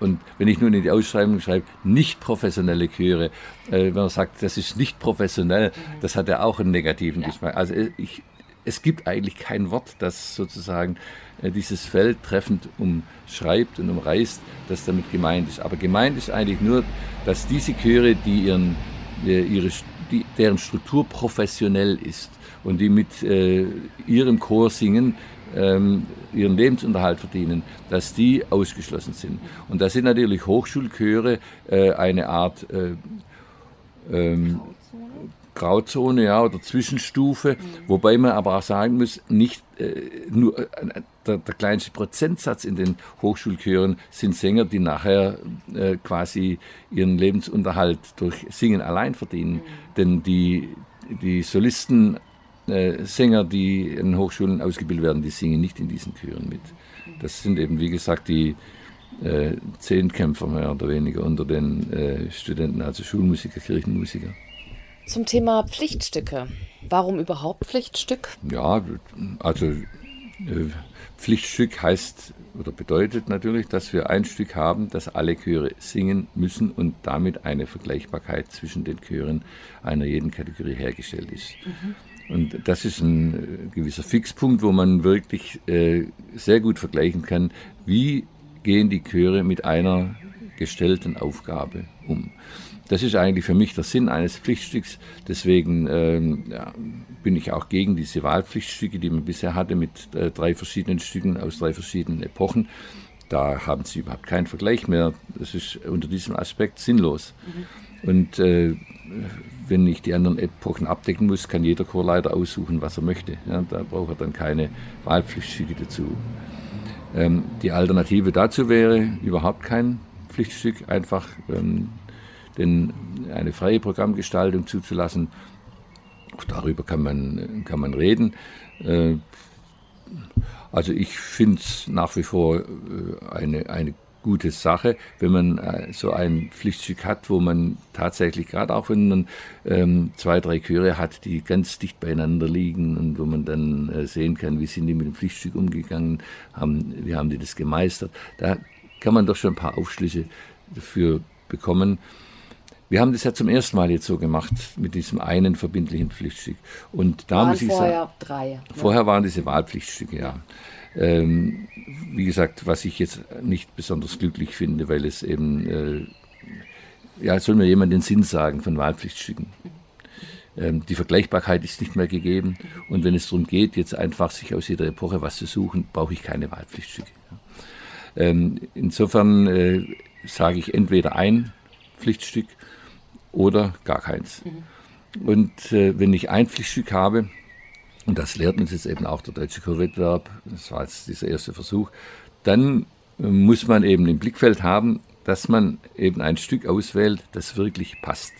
Und wenn ich nun in die Ausschreibung schreibe, nicht professionelle Chöre, äh, wenn man sagt, das ist nicht professionell, das hat ja auch einen negativen ja. Geschmack. Also äh, ich, es gibt eigentlich kein Wort, das sozusagen äh, dieses Feld treffend umschreibt und umreißt, das damit gemeint ist. Aber gemeint ist eigentlich nur, dass diese Chöre, die ihren, ihre, die, deren Struktur professionell ist und die mit äh, ihrem Chor singen, ähm, ihren Lebensunterhalt verdienen, dass die ausgeschlossen sind. Und da sind natürlich Hochschulchöre äh, eine Art äh, ähm, Grauzone ja, oder Zwischenstufe, mhm. wobei man aber auch sagen muss, nicht äh, nur äh, der, der, kleinste Prozentsatz in den Hochschulchören sind Sänger, die nachher äh, quasi ihren Lebensunterhalt durch Singen allein verdienen. Mhm. Denn die, die Solisten äh, Sänger, die in Hochschulen ausgebildet werden, die singen nicht in diesen Chören mit. Das sind eben, wie gesagt, die äh, Zehnkämpfer mehr oder weniger unter den äh, Studenten, also Schulmusiker, Kirchenmusiker. Zum Thema Pflichtstücke. Warum überhaupt Pflichtstück? Ja, also äh, Pflichtstück heißt oder bedeutet natürlich, dass wir ein Stück haben, das alle Chöre singen müssen und damit eine Vergleichbarkeit zwischen den Chören einer jeden Kategorie hergestellt ist. Mhm. Und das ist ein äh, gewisser Fixpunkt, wo man wirklich äh, sehr gut vergleichen kann, wie gehen die Chöre mit einer gestellten Aufgabe um. Das ist eigentlich für mich der Sinn eines Pflichtstücks. Deswegen ähm, ja, bin ich auch gegen diese Wahlpflichtstücke, die man bisher hatte mit äh, drei verschiedenen Stücken aus drei verschiedenen Epochen. Da haben sie überhaupt keinen Vergleich mehr. Das ist unter diesem Aspekt sinnlos. Mhm. Und äh, wenn ich die anderen Epochen abdecken muss, kann jeder Chorleiter aussuchen, was er möchte. Ja, da braucht er dann keine Wahlpflichtstücke dazu. Ähm, die Alternative dazu wäre überhaupt kein Pflichtstück, einfach ähm, denn eine freie Programmgestaltung zuzulassen. Auch darüber kann man, kann man reden. Äh, also ich finde es nach wie vor äh, eine, eine gute Sache, wenn man äh, so ein Pflichtstück hat, wo man tatsächlich, gerade auch wenn man ähm, zwei, drei Chöre hat, die ganz dicht beieinander liegen und wo man dann äh, sehen kann, wie sind die mit dem Pflichtstück umgegangen, haben, wie haben die das gemeistert. Da kann man doch schon ein paar Aufschlüsse dafür bekommen. Wir haben das ja zum ersten Mal jetzt so gemacht mit diesem einen verbindlichen Pflichtstück. Und da waren muss ich vorher sagen, drei. Ne? vorher waren diese Wahlpflichtstücke, ja. Ähm, wie gesagt, was ich jetzt nicht besonders glücklich finde, weil es eben, äh, ja, soll mir jemand den Sinn sagen von Wahlpflichtstücken. Ähm, die Vergleichbarkeit ist nicht mehr gegeben und wenn es darum geht, jetzt einfach sich aus jeder Epoche was zu suchen, brauche ich keine Wahlpflichtstücke. Ähm, insofern äh, sage ich entweder ein Pflichtstück oder gar keins. Mhm. Und äh, wenn ich ein Pflichtstück habe, und das lehrt uns jetzt eben auch der deutsche Chorwettbewerb, das war jetzt dieser erste Versuch, dann äh, muss man eben im Blickfeld haben, dass man eben ein Stück auswählt, das wirklich passt.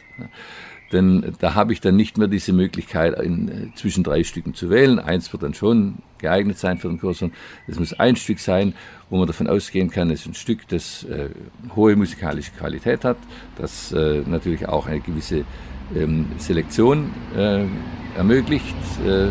Denn da habe ich dann nicht mehr diese Möglichkeit, in, äh, zwischen drei Stücken zu wählen. Eins wird dann schon geeignet sein für den Kurs, sondern es muss ein Stück sein, wo man davon ausgehen kann, es ist ein Stück, das äh, hohe musikalische Qualität hat, das äh, natürlich auch eine gewisse ähm, Selektion äh, ermöglicht, äh,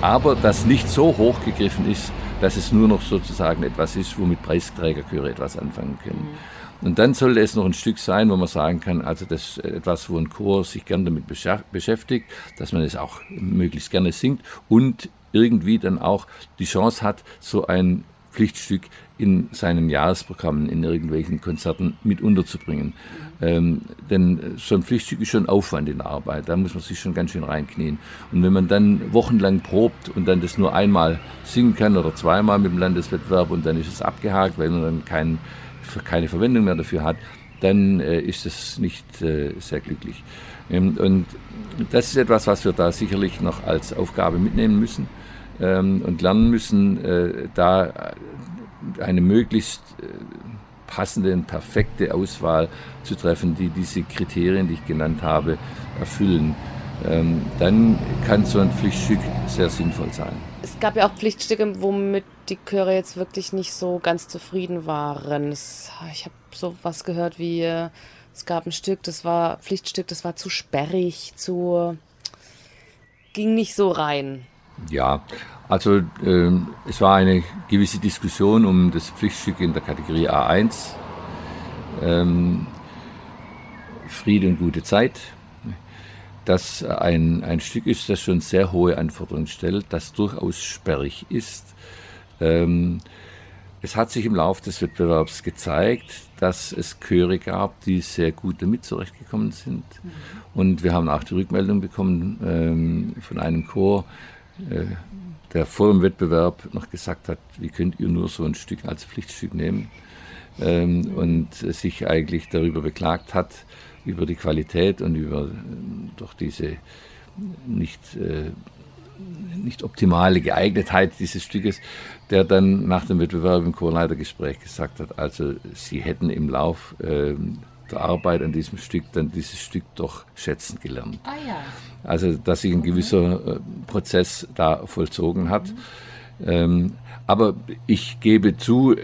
aber das nicht so hoch gegriffen ist, dass es nur noch sozusagen etwas ist, womit Preisträgerchöre etwas anfangen können. Mhm. Und dann sollte es noch ein Stück sein, wo man sagen kann, also das ist etwas, wo ein Chor sich gern damit beschäftigt, dass man es auch möglichst gerne singt und irgendwie dann auch die Chance hat, so ein Pflichtstück in seinen Jahresprogrammen, in irgendwelchen Konzerten mit unterzubringen. Ähm, denn so ein Pflichtstück ist schon Aufwand in der Arbeit, da muss man sich schon ganz schön reinknien. Und wenn man dann wochenlang probt und dann das nur einmal singen kann oder zweimal mit dem Landeswettbewerb und dann ist es abgehakt, weil man dann keinen keine Verwendung mehr dafür hat, dann äh, ist es nicht äh, sehr glücklich. Ähm, und das ist etwas, was wir da sicherlich noch als Aufgabe mitnehmen müssen ähm, und lernen müssen, äh, da eine möglichst äh, passende und perfekte Auswahl zu treffen, die diese Kriterien, die ich genannt habe, erfüllen. Ähm, dann kann so ein Pflichtstück sehr sinnvoll sein. Es gab ja auch Pflichtstücke, womit die Chöre jetzt wirklich nicht so ganz zufrieden waren. Es, ich habe so was gehört wie, es gab ein Stück, das war Pflichtstück, das war zu sperrig, zu ging nicht so rein. Ja, also äh, es war eine gewisse Diskussion um das Pflichtstück in der Kategorie A1. Ähm, Friede und gute Zeit das ein, ein Stück ist, das schon sehr hohe Anforderungen stellt, das durchaus sperrig ist. Ähm, es hat sich im Laufe des Wettbewerbs gezeigt, dass es Chöre gab, die sehr gut damit zurechtgekommen sind. Mhm. Und wir haben auch die Rückmeldung bekommen ähm, von einem Chor, äh, der vor dem Wettbewerb noch gesagt hat, wie könnt ihr nur so ein Stück als Pflichtstück nehmen? Ähm, und sich eigentlich darüber beklagt hat, über die Qualität und über äh, doch diese nicht, äh, nicht optimale Geeignetheit dieses Stückes, der dann nach dem Wettbewerb im Chorleitergespräch gesagt hat, also sie hätten im Lauf äh, der Arbeit an diesem Stück dann dieses Stück doch schätzen gelernt. Ah, ja. Also dass sich ein gewisser äh, Prozess da vollzogen hat. Mhm. Ähm, aber ich gebe zu,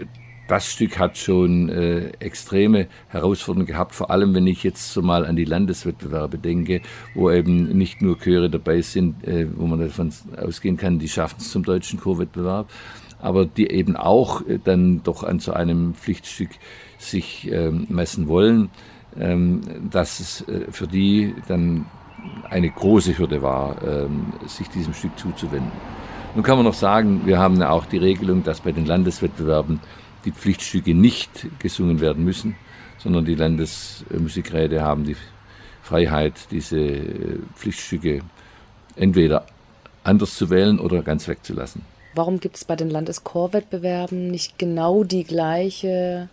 das Stück hat schon äh, extreme Herausforderungen gehabt, vor allem wenn ich jetzt so mal an die Landeswettbewerbe denke, wo eben nicht nur Chöre dabei sind, äh, wo man davon ausgehen kann, die schaffen es zum deutschen Chorwettbewerb, aber die eben auch äh, dann doch an so einem Pflichtstück sich ähm, messen wollen, ähm, dass es äh, für die dann eine große Hürde war, ähm, sich diesem Stück zuzuwenden. Nun kann man noch sagen, wir haben ja auch die Regelung, dass bei den Landeswettbewerben die Pflichtstücke nicht gesungen werden müssen, sondern die Landesmusikräte haben die Freiheit, diese äh, Pflichtstücke entweder anders zu wählen oder ganz wegzulassen. Warum gibt es bei den Landeschorwettbewerben nicht genau die gleiche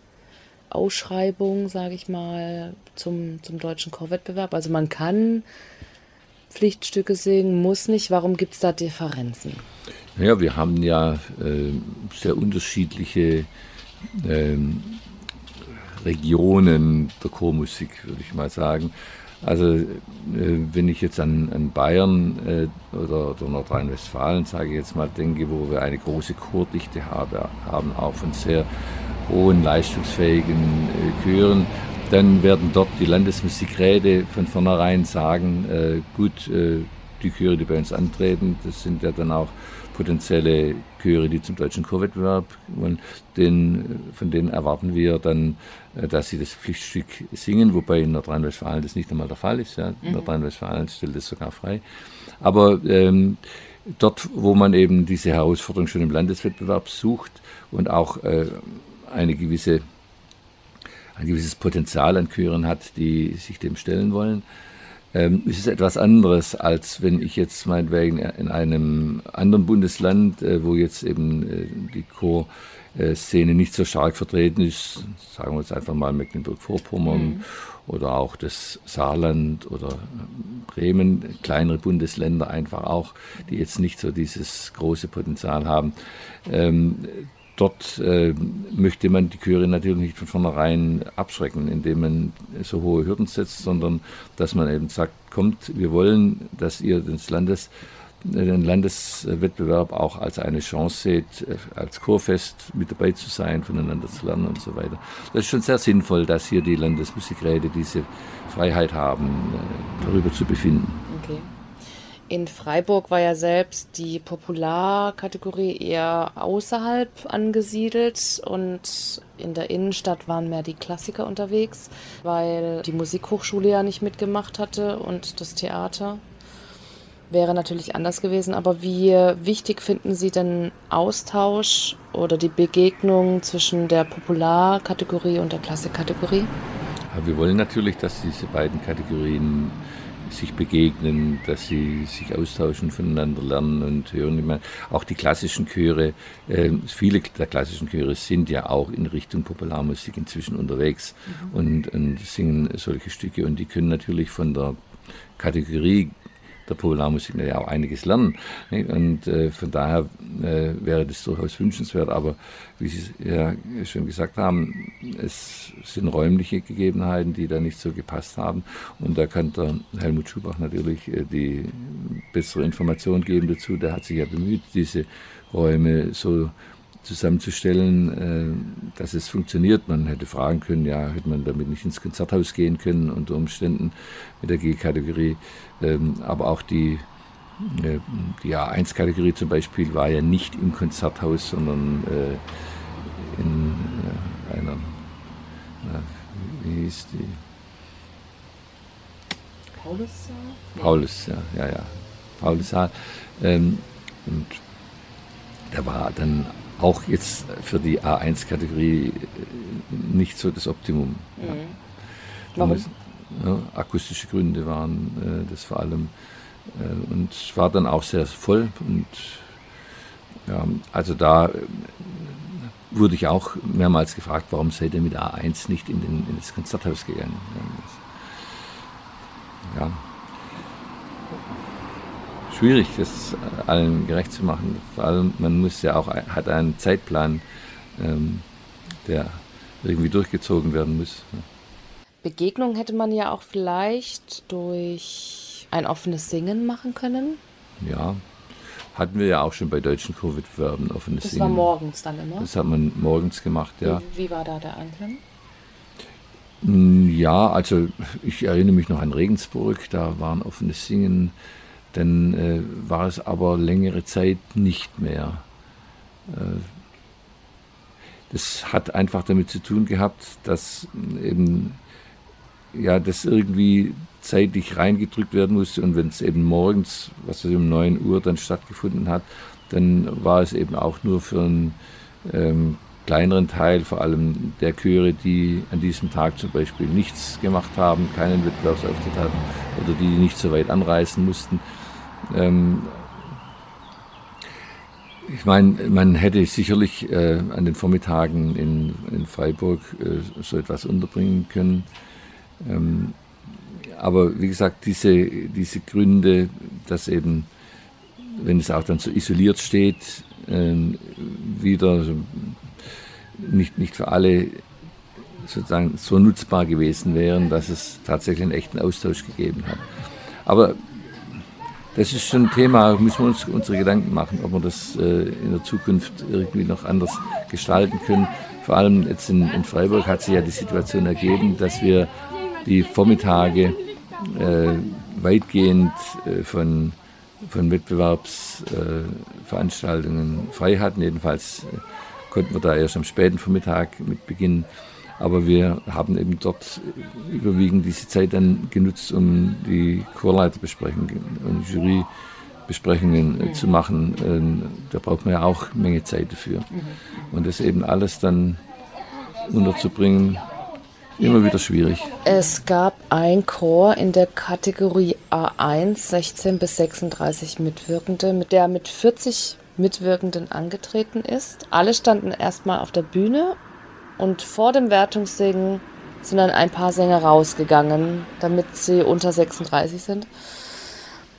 Ausschreibung, sage ich mal, zum, zum deutschen Chorwettbewerb? Also man kann Pflichtstücke singen, muss nicht. Warum gibt es da Differenzen? Ja, wir haben ja äh, sehr unterschiedliche ähm, Regionen der Chormusik, würde ich mal sagen. Also äh, wenn ich jetzt an, an Bayern äh, oder, oder Nordrhein-Westfalen, sage ich jetzt mal, denke, wo wir eine große Chordichte habe, haben, auch von sehr hohen, leistungsfähigen äh, Chören, dann werden dort die Landesmusikräte von vornherein sagen, äh, gut, äh, die Chöre, die bei uns antreten, das sind ja dann auch potenzielle Chöre, die zum deutschen Chorwettbewerb wollen, den, von denen erwarten wir dann, äh, dass sie das Pflichtstück singen, wobei in Nordrhein-Westfalen das nicht einmal der Fall ist. Ja. Mhm. Nordrhein-Westfalen stellt das sogar frei. Aber ähm, dort, wo man eben diese Herausforderung schon im Landeswettbewerb sucht und auch äh, eine gewisse, ein gewisses Potenzial an Chören hat, die sich dem stellen wollen, ähm, ist es etwas anderes, als wenn ich jetzt meinetwegen in einem anderen Bundesland, äh, wo jetzt eben äh, die Chorszene nicht so stark vertreten ist, sagen wir jetzt einfach mal Mecklenburg-Vorpommern mhm. oder auch das Saarland oder Bremen, kleinere Bundesländer einfach auch, die jetzt nicht so dieses große Potenzial haben. Ähm, dort äh, möchte man die Chöre natürlich nicht von vornherein abschrecken, indem man so hohe Hürden setzt, sondern dass man eben sagt, kommt, wir wollen, dass ihr das Landes, den Landeswettbewerb auch als eine Chance seht, äh, als Chorfest mit dabei zu sein, voneinander zu lernen und so weiter. Das ist schon sehr sinnvoll, dass hier die Landesmusikräte diese Freiheit haben, äh, darüber zu befinden. Okay. In Freiburg war ja selbst die Popularkategorie eher außerhalb angesiedelt und in der Innenstadt waren mehr die Klassiker unterwegs, weil die Musikhochschule ja nicht mitgemacht hatte und das Theater wäre natürlich anders gewesen. Aber wie wichtig finden Sie denn Austausch oder die Begegnung zwischen der Popularkategorie und der Klassikkategorie? Wir wollen natürlich, dass diese beiden Kategorien sich begegnen, dass sie sich austauschen, voneinander lernen und hören. Ich meine, auch die klassischen Chöre, äh, viele der klassischen Chöre sind ja auch in Richtung Popularmusik inzwischen unterwegs mhm. und, und singen solche Stücke und die können natürlich von der Kategorie der Popularmusik ja auch einiges lernen. Und äh, von daher äh, wäre das durchaus wünschenswert. Aber wie Sie ja schon gesagt haben, es sind räumliche Gegebenheiten, die da nicht so gepasst haben. Und da kann der Helmut Schubach natürlich äh, die bessere Information geben dazu. Der hat sich ja bemüht, diese Räume so zusammenzustellen, äh, dass es funktioniert. Man hätte fragen können, ja, hätte man damit nicht ins Konzerthaus gehen können unter Umständen mit der G-Kategorie. Ähm, aber auch die, äh, die A1-Kategorie zum Beispiel war ja nicht im Konzerthaus, sondern äh, in einer, wie hieß die? Paulus-Saal? Paulus, ja, ja, ja. Paulus-Saal. Ähm, und da war dann auch jetzt für die A1-Kategorie äh, nicht so das Optimum. Mhm. Warum? Ja, akustische Gründe waren äh, das vor allem. Äh, und war dann auch sehr voll. Und ja, also da äh, wurde ich auch mehrmals gefragt, warum seid ihr mit A1 nicht in, den, in das Konzerthaus gegangen? Ja, schwierig, das allen gerecht zu machen. Vor allem, man muss ja auch, hat einen Zeitplan, ähm, der irgendwie durchgezogen werden muss. Begegnung hätte man ja auch vielleicht durch ein offenes Singen machen können. Ja, hatten wir ja auch schon bei deutschen Covid-Wettbewerben offenes das Singen. Das war morgens dann immer? Das hat man morgens gemacht, ja. Wie, wie war da der Anklang? Hm, ja, also ich erinnere mich noch an Regensburg, da war ein offenes Singen dann äh, war es aber längere Zeit nicht mehr. Äh, das hat einfach damit zu tun gehabt, dass eben ja das irgendwie zeitlich reingedrückt werden musste und wenn es eben morgens, was weiß ich, um 9 Uhr dann stattgefunden hat, dann war es eben auch nur für einen ähm, kleineren Teil, vor allem der Chöre, die an diesem Tag zum Beispiel nichts gemacht haben, keinen Wettbewerbsauftritt hatten oder die nicht so weit anreisen mussten, ähm, ich meine, man hätte sicherlich äh, an den Vormittagen in, in Freiburg äh, so etwas unterbringen können. Ähm, aber wie gesagt, diese, diese Gründe, dass eben, wenn es auch dann so isoliert steht, äh, wieder nicht, nicht für alle sozusagen so nutzbar gewesen wären, dass es tatsächlich einen echten Austausch gegeben hat. Aber das ist schon ein Thema, müssen wir uns unsere Gedanken machen, ob wir das äh, in der Zukunft irgendwie noch anders gestalten können. vor allem jetzt in, in Freiburg hat sich ja die Situation ergeben, dass wir die Vormittage äh, weitgehend äh, von, von Wettbewerbsveranstaltungen frei hatten. Jedenfalls konnten wir da erst am späten Vormittag mit beginnen. Aber wir haben eben dort überwiegend diese Zeit dann genutzt, um die Chorleiterbesprechungen und Jurybesprechungen äh, zu machen. Ähm, da braucht man ja auch eine Menge Zeit dafür. Und das eben alles dann unterzubringen, immer wieder schwierig. Es gab ein Chor in der Kategorie A1, 16 bis 36 Mitwirkende, mit der mit 40 Mitwirkenden angetreten ist. Alle standen erstmal auf der Bühne und vor dem Wertungssingen sind dann ein paar Sänger rausgegangen, damit sie unter 36 sind.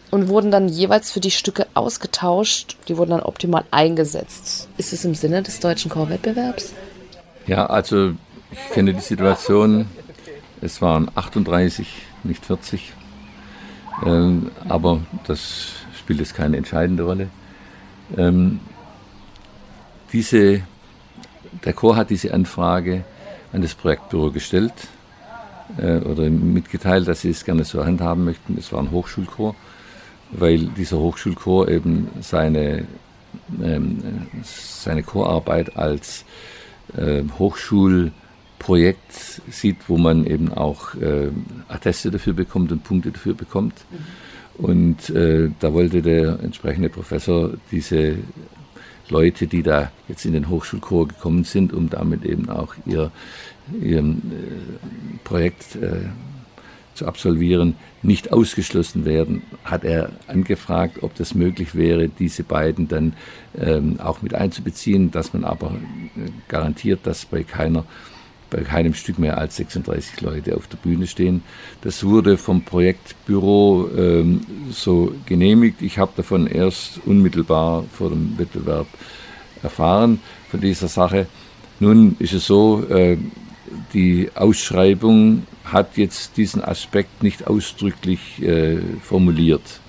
Und wurden dann jeweils für die Stücke ausgetauscht. Die wurden dann optimal eingesetzt. Ist es im Sinne des deutschen Chorwettbewerbs? Ja, also ich kenne die Situation. Es waren 38, nicht 40. Ähm, aber das spielt jetzt keine entscheidende Rolle. Ähm, diese, der Chor hat diese Anfrage an das Projektbüro gestellt äh, oder mitgeteilt, dass sie es gerne so handhaben möchten. Es war ein Hochschulchor, weil dieser Hochschulchor eben seine, ähm, seine Chorarbeit als äh, Hochschulprojekt sieht, wo man eben auch äh, Atteste dafür bekommt und Punkte dafür bekommt. Mhm. Und äh, da wollte der entsprechende Professor diese Leute, die da jetzt in den Hochschulchor gekommen sind, um damit eben auch ihr, ihr äh, Projekt äh, zu absolvieren, nicht ausgeschlossen werden, hat er angefragt, ob das möglich wäre, diese beiden dann ähm, auch mit einzubeziehen, dass man aber äh, garantiert, dass bei keiner bei keinem Stück mehr als 36 Leute auf der Bühne stehen. Das wurde vom Projektbüro ähm, so genehmigt. Ich habe davon erst unmittelbar vor dem Wettbewerb erfahren, von dieser Sache. Nun ist es so, äh, die Ausschreibung hat jetzt diesen Aspekt nicht ausdrücklich äh, formuliert.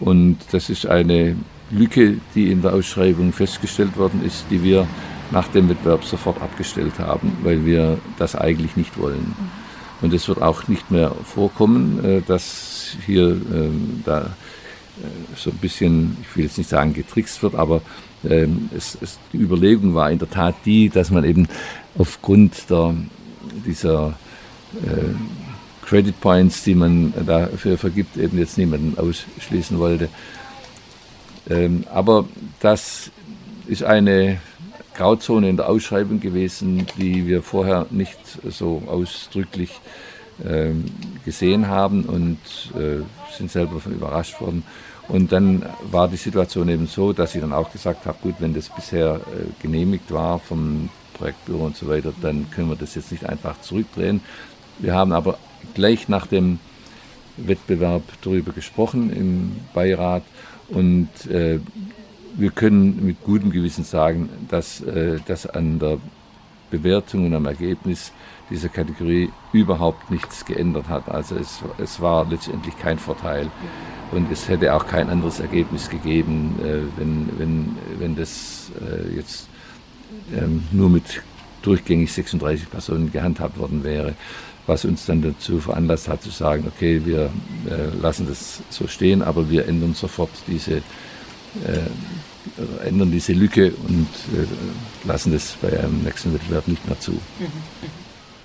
Und das ist eine Lücke, die in der Ausschreibung festgestellt worden ist, die wir nach dem Wettbewerb sofort abgestellt haben, weil wir das eigentlich nicht wollen. Und es wird auch nicht mehr vorkommen, äh, dass hier ähm, da äh, so ein bisschen, ich will jetzt nicht sagen getrickst wird, aber ähm, es, es, die Überlegung war in der Tat die, dass man eben aufgrund der, dieser äh, Credit Points, die man dafür vergibt, eben jetzt niemanden ausschließen wollte. Ähm, aber das ist eine Grauzone in der Ausschreibung gewesen, die wir vorher nicht so ausdrücklich äh, gesehen haben und äh, sind selber überrascht worden. Und dann war die Situation eben so, dass ich dann auch gesagt habe, gut, wenn das bisher äh, genehmigt war vom Projektbüro und so weiter, dann können wir das jetzt nicht einfach zurückdrehen. Wir haben aber gleich nach dem Wettbewerb darüber gesprochen im Beirat und äh, wir können mit gutem Gewissen sagen, dass äh, das an der Bewertung und am Ergebnis dieser Kategorie überhaupt nichts geändert hat. Also es, es war letztendlich kein Vorteil und es hätte auch kein anderes Ergebnis gegeben, äh, wenn, wenn, wenn das äh, jetzt ähm, nur mit durchgängig 36 Personen gehandhabt worden wäre, was uns dann dazu veranlasst hat zu sagen, okay, wir äh, lassen das so stehen, aber wir ändern sofort diese äh, ändern diese Lücke und äh, lassen das bei einem nächsten Wettbewerb nicht mehr zu.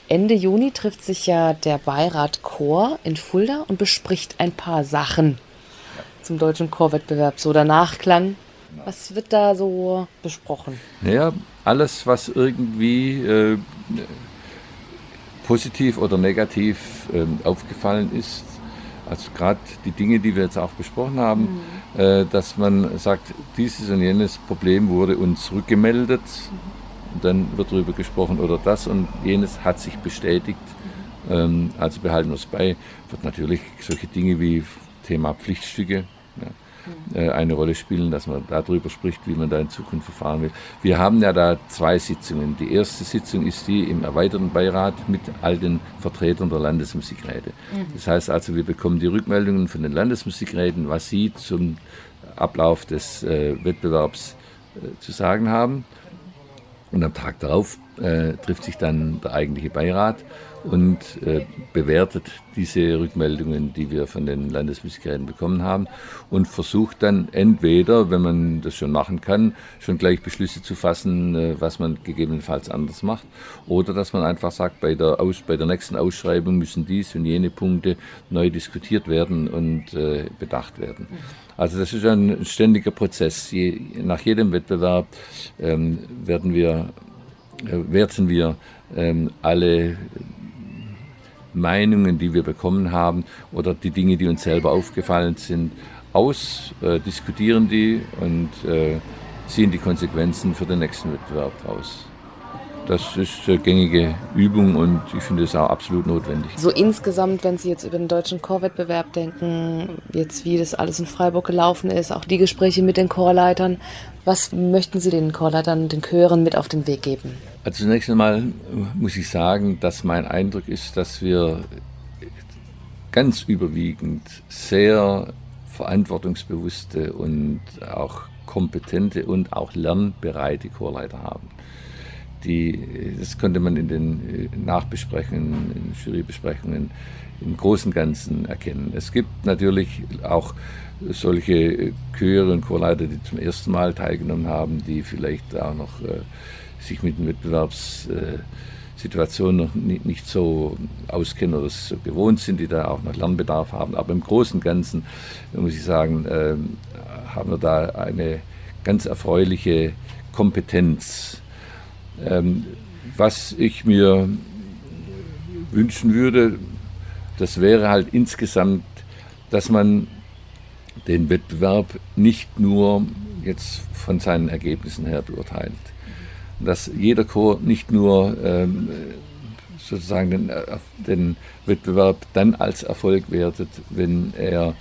Ende Juni trifft sich ja der Beirat Chor in Fulda und bespricht ein paar Sachen zum deutschen Chorwettbewerb, so der Nachklang. Was wird da so besprochen? Naja, alles, was irgendwie äh, positiv oder negativ äh, aufgefallen ist, also gerade die Dinge, die wir jetzt auch besprochen haben, mhm. Äh, dass man sagt, dieses und jenes Problem wurde uns rückgemeldet, mhm. dann wird darüber gesprochen oder das und jenes hat sich bestätigt. Mhm. Ähm, also behalten wir es bei. Wird natürlich solche Dinge wie Thema Pflichtstücke. Ja, äh, eine Rolle spielen, dass man darüber spricht, wie man da in Zukunft verfahren will. Wir haben ja da zwei Sitzungen. Die erste Sitzung ist die im erweiterten Beirat mit all den Vertretern der Landesmusikräte. Mhm. Das heißt also, wir bekommen die Rückmeldungen von den Landesmusikräten, was sie zum Ablauf des äh, Wettbewerbs äh, zu sagen haben. Und am Tag darauf äh, trifft sich dann der eigentliche Beirat und äh, bewertet diese Rückmeldungen, die wir von den Landesmusikräten bekommen haben und versucht dann entweder, wenn man das schon machen kann, schon gleich Beschlüsse zu fassen, äh, was man gegebenenfalls anders macht oder dass man einfach sagt, bei der, Aus, bei der nächsten Ausschreibung müssen dies und jene Punkte neu diskutiert werden und äh, bedacht werden. Also das ist ein ständiger Prozess. Je, nach jedem Wettbewerb ähm, werden wir, äh, werten wir ähm, alle Meinungen, die wir bekommen haben oder die Dinge, die uns selber aufgefallen sind, aus, äh, diskutieren die und äh, ziehen die Konsequenzen für den nächsten Wettbewerb raus. Das ist eine gängige Übung und ich finde es auch absolut notwendig. So insgesamt, wenn Sie jetzt über den deutschen Chorwettbewerb denken, jetzt wie das alles in Freiburg gelaufen ist, auch die Gespräche mit den Chorleitern, was möchten Sie den Chorleitern, den Chören mit auf den Weg geben? Also zunächst einmal muss ich sagen, dass mein Eindruck ist, dass wir ganz überwiegend sehr verantwortungsbewusste und auch kompetente und auch lernbereite Chorleiter haben. Die, das konnte man in den Nachbesprechungen, in Jurybesprechungen im Großen und Ganzen erkennen. Es gibt natürlich auch solche Chöre und Chorleiter, die zum ersten Mal teilgenommen haben, die vielleicht auch noch äh, sich mit den Wettbewerbssituationen noch nicht, so auskennen oder so gewohnt sind, die da auch noch Lernbedarf haben. Aber im Großen und Ganzen, muss ich sagen, ähm, haben wir da eine ganz erfreuliche Kompetenz. Ähm, was ich mir wünschen würde, das wäre halt insgesamt, dass man den Wettbewerb nicht nur jetzt von seinen Ergebnissen her beurteilt. Dass jeder Chor nicht nur ähm, sozusagen den, äh, den, Wettbewerb dann als Erfolg wertet, wenn er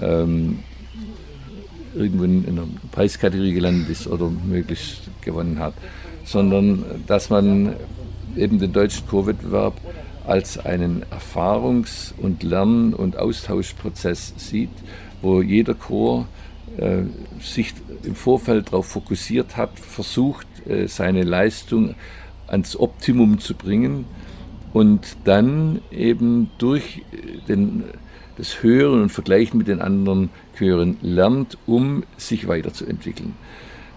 ähm, irgendwo in einer Preiskategorie gelandet ist oder möglichst gewonnen hat, sondern dass man eben den deutschen Chorwettbewerb als einen Erfahrungs- und Lern- und Austauschprozess sieht, wo jeder Chor äh, sich im Vorfeld darauf fokussiert hat, versucht, äh, seine Leistung ans Optimum zu bringen und dann eben durch den, das Hören und Vergleichen mit den anderen Chören lernt, um sich weiterzuentwickeln.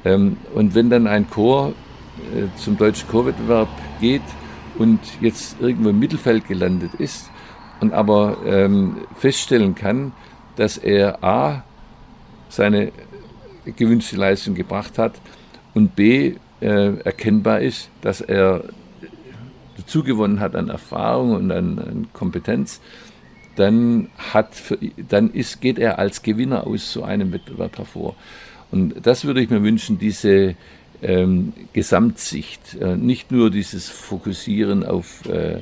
Ähm, und wenn dann ein Chor äh, zum deutschen Chorwettbewerb geht und jetzt irgendwo im Mittelfeld gelandet ist und aber ähm, feststellen kann, dass er A, seine gewünschte Leistung gebracht hat und B, äh, erkennbar ist, dass er dazugewonnen hat an Erfahrung und an, an Kompetenz, dann, hat für, dann ist, geht er als Gewinner aus so einem Wettbewerb hervor. Und das würde ich mir wünschen, diese ähm, Gesamtsicht, äh, nicht nur dieses Fokussieren auf, äh,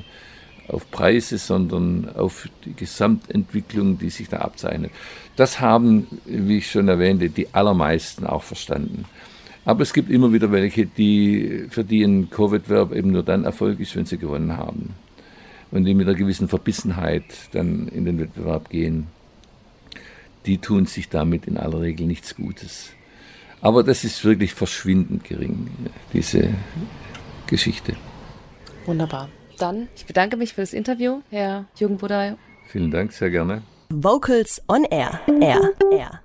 auf Preise, sondern auf die Gesamtentwicklung, die sich da abzeichnet. Das haben, wie ich schon erwähnte, die allermeisten auch verstanden. Aber es gibt immer wieder welche, die, für die ein Co-Wettbewerb eben nur dann Erfolg ist, wenn sie gewonnen haben. Und die mit einer gewissen Verbissenheit dann in den Wettbewerb gehen. Die tun sich damit in aller Regel nichts Gutes. Aber das ist wirklich verschwindend gering, diese Geschichte. Wunderbar. Dann, ich bedanke mich für das Interview, Herr Jürgen Budai. Vielen Dank, sehr gerne. Vocals on Air. Air. Air.